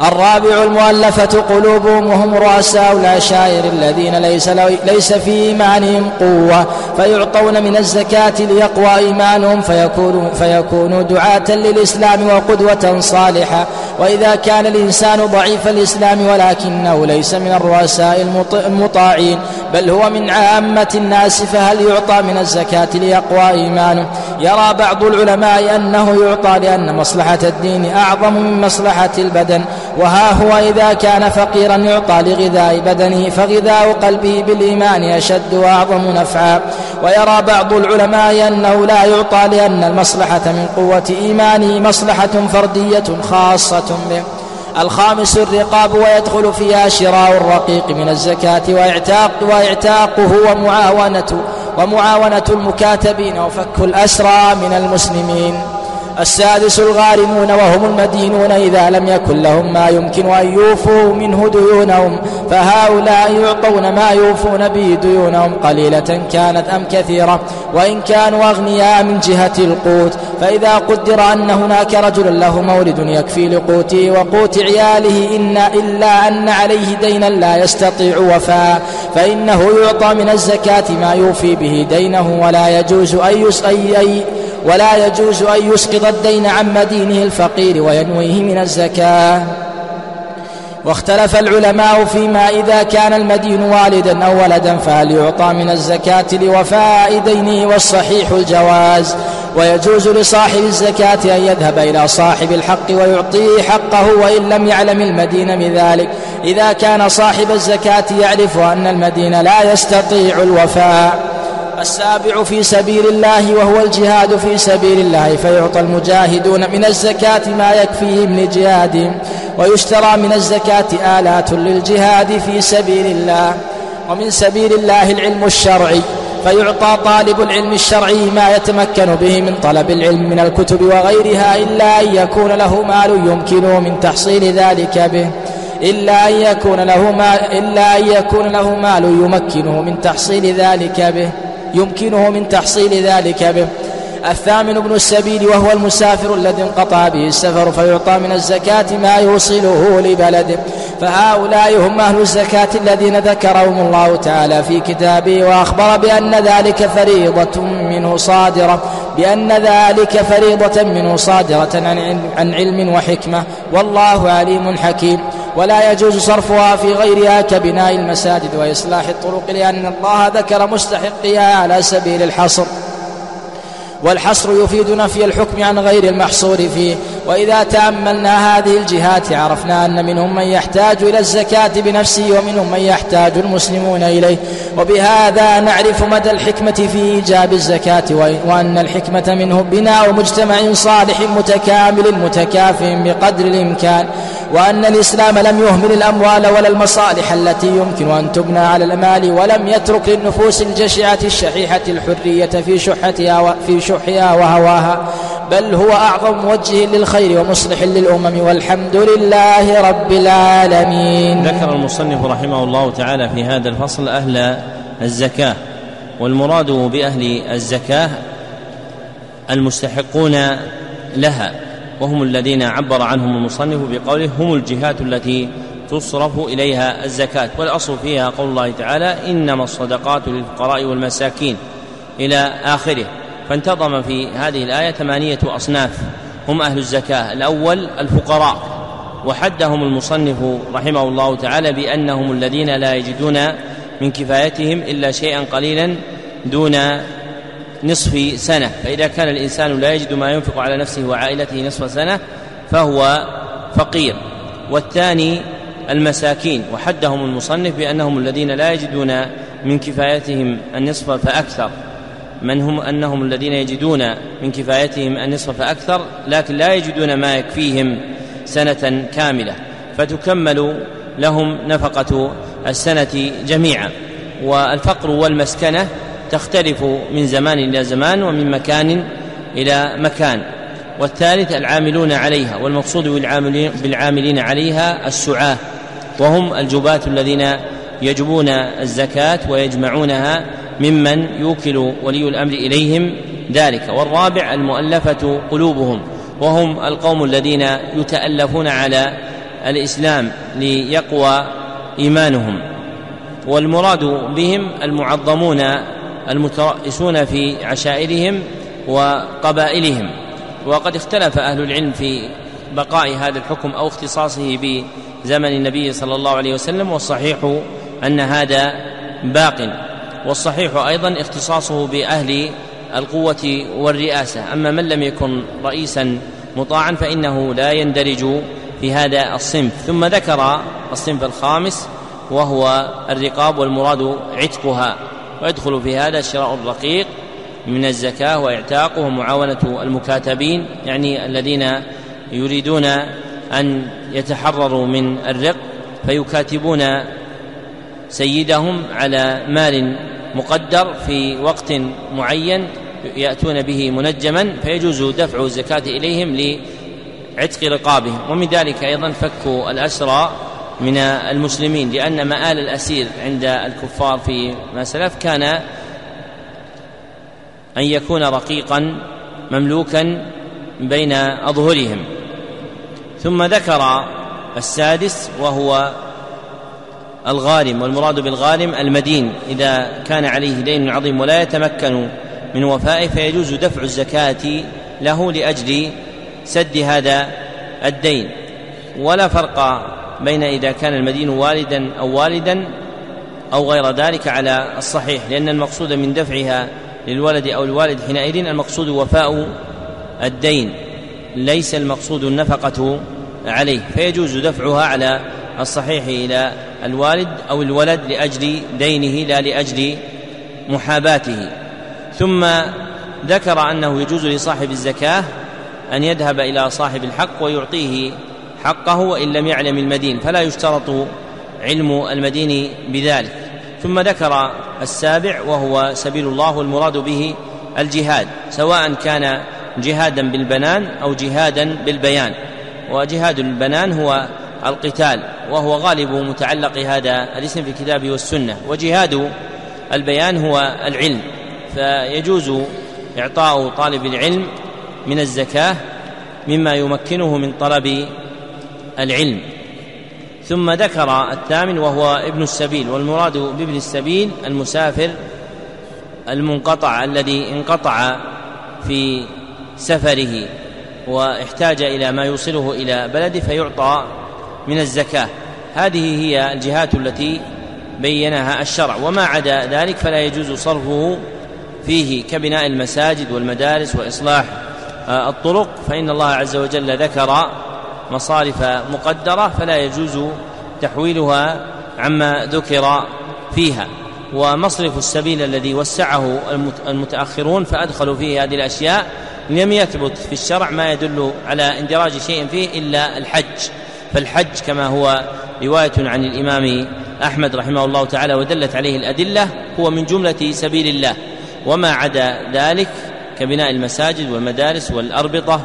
الرابع المؤلفة قلوبهم وهم رؤساء العشائر الذين ليس, ليس في إيمانهم قوة فيعطون من الزكاة ليقوى إيمانهم فيكونوا, فيكونوا دعاة للإسلام وقدوة صالحة. وإذا كان الإنسان ضعيف الإسلام ولكنه ليس من الرؤساء المطاعين بل هو من عامة الناس فهل يعطى من الزكاة ليقوى إيمانه؟ يرى بعض العلماء أنه يعطى لأن مصلحة الدين أعظم من مصلحة البدن. وها هو إذا كان فقيرا يعطى لغذاء بدنه فغذاء قلبه بالإيمان أشد وأعظم نفعا. ويرى بعض العلماء أنه لا يعطى لأن المصلحة من قوة إيمانه مصلحة فردية خاصة به. الخامس الرقاب ويدخل فيها شراء الرقيق من الزكاة وإعتاق وإعتاقه ومعاونة ومعاونة المكاتبين وفك الأسرى من المسلمين. السادس الغارمون وهم المدينون إذا لم يكن لهم ما يمكن أن يوفوا منه ديونهم فهؤلاء يعطون ما يوفون به ديونهم. قليلة كانت أم كثيرة وإن كانوا أغنياء من جهة القوت. فإذا قدر أن هناك رجل له مورد يكفي لقوته وقوت عياله إن إلا أن عليه دينا لا يستطيع وفاء. فإنه يعطى من الزكاة ما يوفي به دينه ولا يجوز أن أي ولا يجوز أن يسقط الدين عن مدينه الفقير وينويه من الزكاة. واختلف العلماء فيما إذا كان المدين والدا أو ولدا فهل يعطى من الزكاة لوفاء دينه والصحيح الجواز. ويجوز لصاحب الزكاة أن يذهب إلى صاحب الحق ويعطيه حقه وإن لم يعلم المدين بذلك إذا كان صاحب الزكاة يعرف أن المدين لا يستطيع الوفاء. السابع في سبيل الله وهو الجهاد في سبيل الله فيعطى المجاهدون من الزكاة ما يكفيهم لجهادهم ويشترى من الزكاة آلات للجهاد في سبيل الله. ومن سبيل الله العلم الشرعي فيعطى طالب العلم الشرعي ما يتمكن به من طلب العلم من الكتب وغيرها إلا أن يكون له مال يمكنه من تحصيل ذلك به إلا أن يكون له مال إلا أن يكون له مال يمكنه من تحصيل ذلك به. يمكنه من تحصيل ذلك به. الثامن ابن السبيل وهو المسافر الذي انقطع به السفر فيعطى من الزكاة ما يوصله لبلده فهؤلاء هم أهل الزكاة الذين ذكرهم الله تعالى في كتابه وأخبر بأن ذلك فريضة منه صادرة بأن ذلك فريضة منه صادرة عن علم, وحكمة. والله عليم حكيم. ولا يجوز صرفها في غيرها كبناء المساجد وإصلاح الطرق لأن الله ذكر مستحقها على سبيل الحصر. والحصر يفيد نفي الحكم عن غير المحصور فيه. وإذا تأملنا هذه الجهات عرفنا أن منهم من يحتاج إلى الزكاة بنفسه ومنهم من يحتاج المسلمون إليه. وبهذا نعرف مدى الحكمة في إيجاب الزكاة وأن الحكمة منه بناء مجتمع صالح متكامل متكافئ بقدر الإمكان. وأن الإسلام لم يهمل الأموال ولا المصالح التي يمكن أن تبنى على المال ولم يترك للنفوس الجشعة الشحيحة الحرية في شحتها في شحها وهواها بل هو أعظم موجه للخير ومصلح للأمم والحمد لله رب العالمين. ذكر المصنف رحمه الله تعالى في هذا الفصل أهل الزكاة والمراد بأهل الزكاة المستحقون لها. وهم الذين عبر عنهم المصنف بقوله هم الجهات التي تصرف إليها الزكاة. والأصل فيها قول الله تعالى إنما الصدقات للفقراء والمساكين إلى آخره. فانتظم في هذه الآية ثمانية أصناف. هم أهل الزكاة. الأول الفقراء. وحدهم المصنف رحمه الله تعالى بأنهم الذين لا يجدون من كفايتهم إلا شيئا قليلا دون نصف سنة. فإذا كان الإنسان لا يجد ما ينفق على نفسه وعائلته نصف سنة فهو فقير. والثاني المساكين. وحدهم المصنف بأنهم الذين لا يجدون من كفايتهم النصف فأكثر. من هم؟ أنهم الذين يجدون من كفايتهم النصف فأكثر لكن لا يجدون ما يكفيهم سنة كاملة. فتكمل لهم نفقة السنة جميعا. والفقر والمسكنة تختلف من زمان إلى زمان ومن مكان إلى مكان. والثالث العاملون عليها والمقصود بالعاملين, عليها السعاة. وهم الجباة الذين يجبون الزكاة ويجمعونها ممن يوكل ولي الأمر إليهم ذلك. والرابع المؤلفة قلوبهم. وهم القوم الذين يتألفون على الإسلام ليقوى إيمانهم. والمراد بهم المعظمون المترأسون في عشائرهم وقبائلهم. وقد اختلف أهل العلم في بقاء هذا الحكم أو اختصاصه بزمن النبي صلى الله عليه وسلم والصحيح أن هذا باق. والصحيح أيضا اختصاصه بأهل القوة والرئاسة. أما من لم يكن رئيسا مطاعا فإنه لا يندرج في هذا الصنف. ثم ذكر الصنف الخامس وهو الرقاب والمراد عتقها. ويدخل في هذا شراء الرقيق من الزكاة وإعتاقه ومعاونة المكاتبين يعني الذين يريدون أن يتحرروا من الرق فيكاتبون سيدهم على مال مقدر في وقت معين يأتون به منجما فيجوز دفع الزكاة إليهم لعتق رقابهم. ومن ذلك أيضا فك الأسرى من المسلمين لأن مآل الأسير عند الكفار في ما سلف كان أن يكون رقيقا مملوكا بين أظهرهم. ثم ذكر السادس وهو الغارم والمراد بالغارم المدين. إذا كان عليه دين عظيم ولا يتمكن من وفائه فيجوز دفع الزكاة له لأجل سد هذا الدين. ولا فرق بين إذا كان المدين والدا أو والدا أو غير ذلك على الصحيح لأن المقصود من دفعها للولد أو الوالد حينئذ المقصود وفاء الدين ليس المقصود النفقة عليه فيجوز دفعها على الصحيح إلى الوالد أو الولد لأجل دينه لا لأجل محاباته. ثم ذكر أنه يجوز لصاحب الزكاة أن يذهب إلى صاحب الحق ويعطيه حقه وإن لم يعلم المدين فلا يشترط علم المدين بذلك. ثم ذكر السابع وهو سبيل الله والمراد به الجهاد سواء كان جهادا بالبنان أو جهادا بالبيان. وجهاد البنان هو القتال وهو غالب متعلق هذا الاسم في الكتاب والسنة. وجهاد البيان هو العلم فيجوز إعطاء طالب العلم من الزكاة مما يمكنه من طلب العلم. ثم ذكر الثامن وهو ابن السبيل والمراد بابن السبيل المسافر المنقطع الذي انقطع في سفره واحتاج إلى ما يوصله إلى بلده فيعطى من الزكاة. هذه هي الجهات التي بينها الشرع. وما عدا ذلك فلا يجوز صرفه فيه كبناء المساجد والمدارس وإصلاح آه، الطرق. فإن الله عز وجل ذكر مصارف مقدرة فلا يجوز تحويلها عما ذكر فيها. ومصرف السبيل الذي وسعه المتأخرون فأدخلوا فيه هذه الأشياء لم يثبت في الشرع ما يدل على اندراج شيء فيه إلا الحج. فالحج كما هو رواية عن الإمام أحمد رحمه الله تعالى ودلت عليه الأدلة هو من جملة سبيل الله. وما عدا ذلك كبناء المساجد والمدارس والأربطة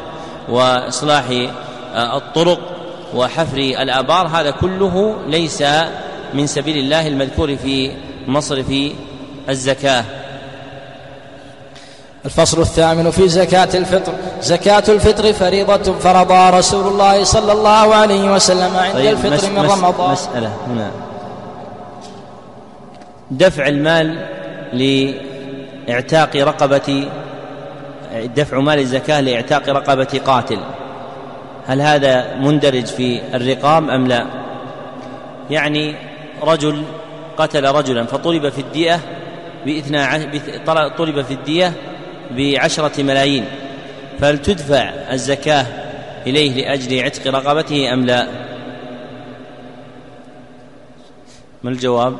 وإصلاح الطرق وحفر الآبار هذا كله ليس من سبيل الله المذكور في مصرف الزكاة. الفصل الثامن في زكاة الفطر. زكاة الفطر فريضة فرضها رسول الله صلى الله عليه وسلم عند طيب الفطر مس من رمضان. مسألة هنا. دفع المال لإعتاق رقبة دفع مال الزكاة لإعتاق رقبة قاتل. هل هذا مندرج في الرقاب أم لا؟ يعني رجل قتل رجلا فطلب في الدية باثنا طلب في الدية بعشرة ملايين. فهل تدفع الزكاة إليه لأجل عتق رقبته أم لا؟ ما الجواب؟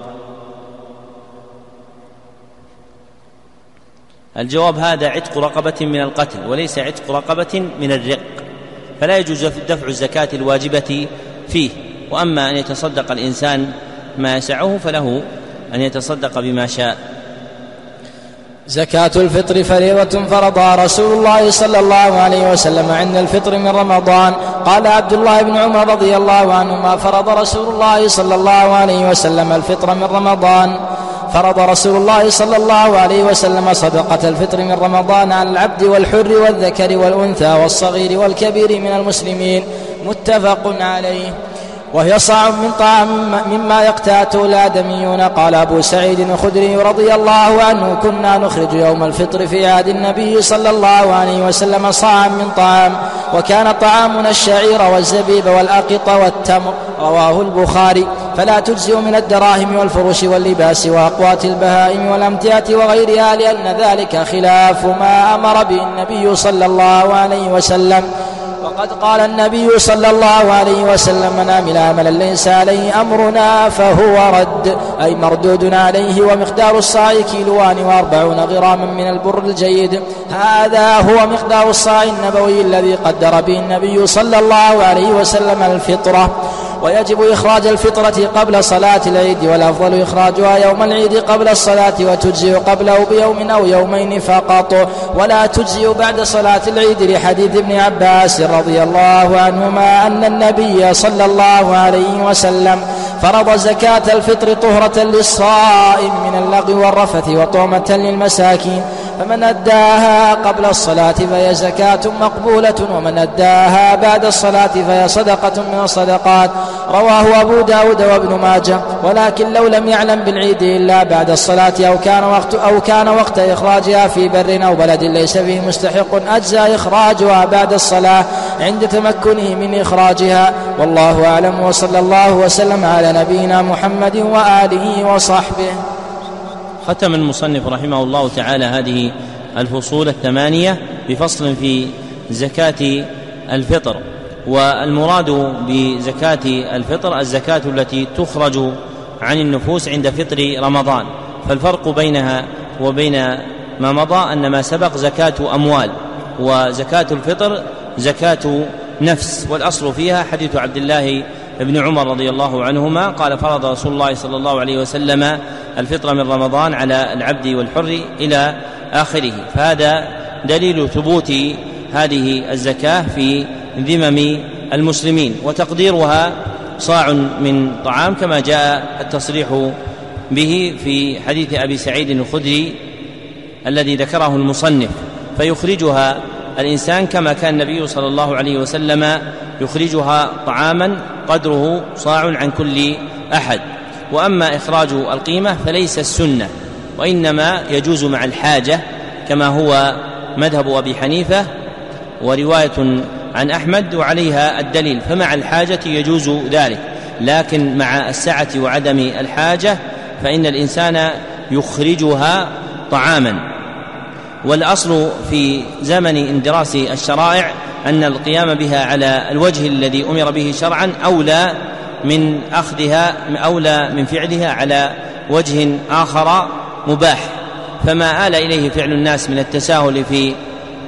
الجواب هذا عتق رقبة من القتل وليس عتق رقبة من الرق. فلا يجوز دفع الزكاة الواجبة فيه. وأما أن يتصدق الإنسان ما يسعه فله أن يتصدق بما شاء. زكاة الفطر فريضة فرضها رسول الله صلى الله عليه وسلم عند الفطر من رمضان. قال عبد الله بن عمر رضي الله عنهما فرض رسول الله صلى الله عليه وسلم الفطر من رمضان. فرض رسول الله صلى الله عليه وسلم صدقة الفطر من رمضان على العبد والحر والذكر والأنثى والصغير والكبير من المسلمين متفق عليه. وهي صاع من طعام مما يقتاته الآدميون قال أبو سعيد الخدري رضي الله عنه كنا نخرج يوم الفطر في عهد النبي صلى الله عليه وسلم صاعا من طعام وكان طعامنا الشعير والزبيب والأقط والتمر رواه البخاري فلا تجزئ من الدراهم والفرش واللباس وأقوات البهائم والأمتعة وغيرها لأن ذلك خلاف ما أمر به النبي صلى الله عليه وسلم. وقد قال النبي صلى الله عليه وسلم من عمل عملا ليس عليه أمرنا فهو رد. أي مردود عليه ومقدار الصاع كيلوان وأربعون غراما من البر الجيد. هذا هو مقدار الصاع النبوي الذي قدر به النبي صلى الله عليه وسلم الفطرة. ويجب إخراج الفطرة قبل صلاة العيد والأفضل إخراجها يوم العيد قبل الصلاة وتجزئ قبله بيوم أو يومين فقط. ولا تجزئ بعد صلاة العيد لحديث ابن عباس رضي الله عنهما أن النبي صلى الله عليه وسلم فرض زكاة الفطر طهرة للصائم من اللغو والرفث وطعمة للمساكين. فمن أداها قبل الصلاة فهي زكاة مقبولة ومن أداها بعد الصلاة فهي صدقة من الصدقات. رواه أبو داود وابن ماجه. ولكن لو لم يعلم بالعيد إلا بعد الصلاة أو كان وقت أو كان وقت إخراجها في بر أو بلد ليس فيه مستحق أجزى إخراجها بعد الصلاة عند تمكنه من إخراجها. والله أعلم وصلى الله وسلم على نبينا محمد وآله وصحبه. ختم المصنف رحمه الله تعالى هذه الفصول الثمانية بفصل في زكاة الفطر. والمراد بزكاة الفطر الزكاة التي تخرج عن النفوس عند فطر رمضان. فالفرق بينها وبين ما مضى أن ما سبق زكاة أموال وزكاة الفطر زكاة نفس. والأصل فيها حديث عبد الله بن عمر رضي الله عنهما قال فرض رسول الله صلى الله عليه وسلم الفطر من رمضان على العبد والحر إلى آخره. فهذا دليل ثبوت هذه الزكاة في ذمم المسلمين وتقديرها صاع من طعام كما جاء التصريح به في حديث أبي سعيد الخدري الذي ذكره المصنف. فيخرجها الإنسان كما كان النبي صلى الله عليه وسلم يخرجها طعاما قدره صاع عن كل أحد. وأما إخراج القيمة فليس السنة وإنما يجوز مع الحاجة كما هو مذهب أبي حنيفة ورواية عن أحمد وعليها الدليل. فمع الحاجة يجوز ذلك لكن مع السعة وعدم الحاجة فإن الإنسان يخرجها طعاما. والأصل في زمن اندراس الشرائع أن القيام بها على الوجه الذي أمر به شرعا أولى من أخذها أولى من فعلها على وجه آخر مباح. فما آل إليه فعل الناس من التساهل في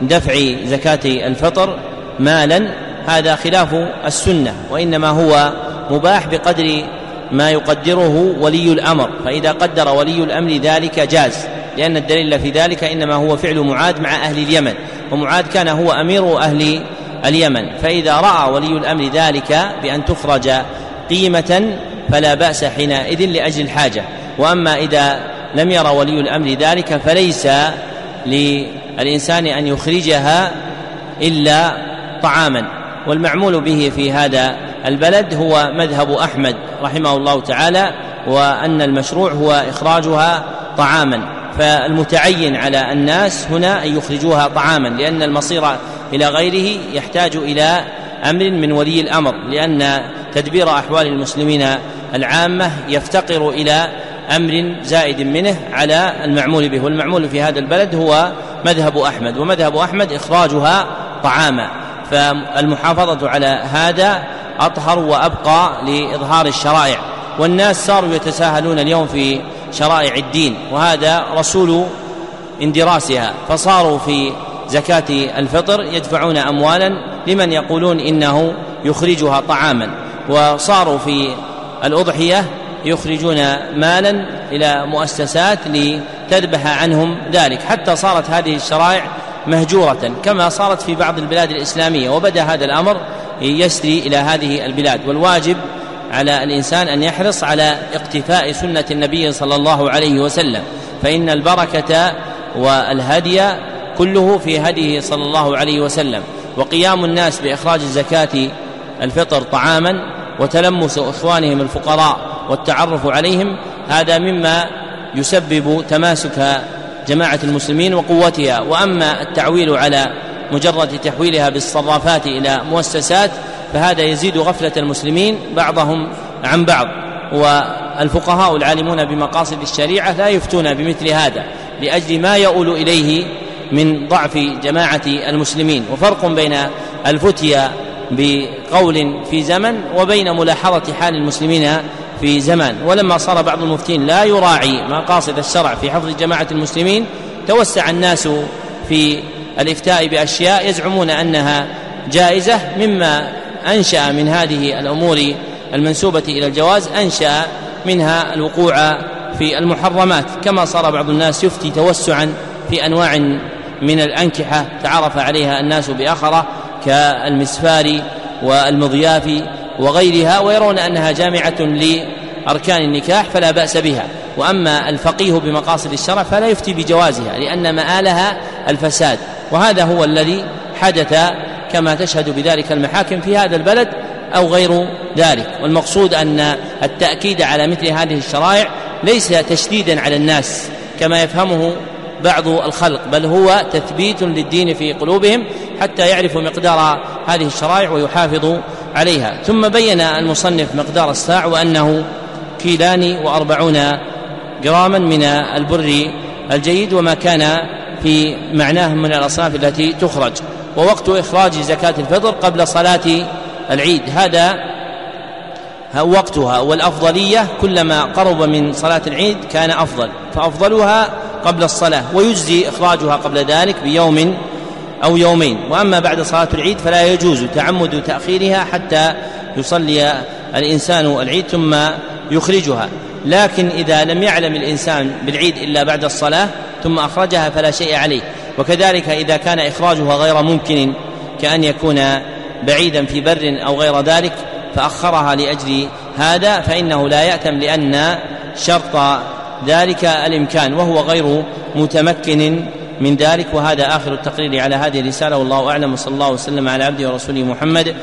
دفع زكاة الفطر مالا هذا خلاف السنة وإنما هو مباح بقدر ما يقدره ولي الأمر. فإذا قدر ولي الأمر ذلك جاز لأن الدليل في ذلك إنما هو فعل معاذ مع أهل اليمن. ومعاذ كان هو أمير أهل اليمن. فإذا رأى ولي الأمر ذلك بأن تخرج قيمة فلا بأس حينئذ لأجل الحاجة. وأما إذا لم يرى ولي الأمر ذلك فليس للإنسان أن يخرجها إلا طعاما. والمعمول به في هذا البلد هو مذهب أحمد رحمه الله تعالى وأن المشروع هو إخراجها طعاما. فالمتعين على الناس هنا أن يخرجوها طعاما لأن المصير إلى غيره يحتاج إلى أمر من ولي الأمر لأن تدبير أحوال المسلمين العامة يفتقر إلى أمر زائد منه على المعمول به والمعمول في هذا البلد هو مذهب أحمد ومذهب أحمد إخراجها طعاما. فالمحافظة على هذا أطهر وأبقى لإظهار الشرائع والناس صاروا يتساهلون اليوم في شرائع الدين وهذا رسول اندراسها. فصاروا في زكاة الفطر يدفعون أموالا لمن يقولون إنه يخرجها طعاما. وصاروا في الأضحية يخرجون مالا إلى مؤسسات لتذبح عنهم ذلك. حتى صارت هذه الشرائع مهجورة كما صارت في بعض البلاد الإسلامية. وبدأ هذا الأمر يسري إلى هذه البلاد. والواجب على الإنسان أن يحرص على اقتفاء سنة النبي صلى الله عليه وسلم. فإن البركة والهدي كله في هديه صلى الله عليه وسلم. وقيام الناس بإخراج الزكاة الفطر طعاما وتلمس إخوانهم الفقراء والتعرف عليهم هذا مما يسبب تماسك جماعة المسلمين وقوتها. وأما التعويل على مجرد تحويلها بالصرافات إلى مؤسسات فهذا يزيد غفلة المسلمين بعضهم عن بعض. والفقهاء العالمون بمقاصد الشريعة لا يفتون بمثل هذا لأجل ما يؤول إليه من ضعف جماعة المسلمين. وفرق بين الفتيا بقول في زمن وبين ملاحظة حال المسلمين في زمان. ولما صار بعض المفتين لا يراعي مقاصد الشرع في حفظ جماعة المسلمين توسع الناس في الإفتاء بأشياء يزعمون أنها جائزة مما أنشأ من هذه الأمور المنسوبة إلى الجواز أنشأ منها الوقوع في المحرمات. كما صار بعض الناس يفتي توسعا في أنواع من الأنكحة تعرف عليها الناس بأخرة كالمسفار والمضياف وغيرها ويرون أنها جامعة لأركان النكاح فلا بأس بها. وأما الفقيه بمقاصد الشرع فلا يفتي بجوازها لأن مآلها الفساد. وهذا هو الذي حدث كما تشهد بذلك المحاكم في هذا البلد أو غير ذلك. والمقصود أن التأكيد على مثل هذه الشرائع ليس تشديدا على الناس كما يفهمه بعض الخلق بل هو تثبيت للدين في قلوبهم حتى يعرفوا مقدار هذه الشرائع ويحافظوا عليها. ثم بين المصنف مقدار الساع وأنه كيلان وأربعون جراما من البر الجيد وما كان في معناه من الأصناف التي تخرج. ووقت إخراج زكاة الفطر قبل صلاة العيد. هذا وقتها والأفضلية كلما قرب من صلاة العيد كان أفضل فأفضلها قبل الصلاة ويجزي إخراجها قبل ذلك بيوم أو يومين. وأما بعد صلاة العيد فلا يجوز تعمد تأخيرها حتى يصلي الإنسان العيد ثم يخرجها. لكن إذا لم يعلم الإنسان بالعيد إلا بعد الصلاة ثم أخرجها فلا شيء عليه. وكذلك إذا كان إخراجها غير ممكن كأن يكون بعيدا في بر أو غير ذلك فأخرها لأجل هذا فإنه لا يأتم لأن شرط ذلك الإمكان وهو غير متمكن من ذلك وهذا آخر التقرير على هذه الرسالة والله أعلم وصلى الله وسلم على عبده ورسوله محمد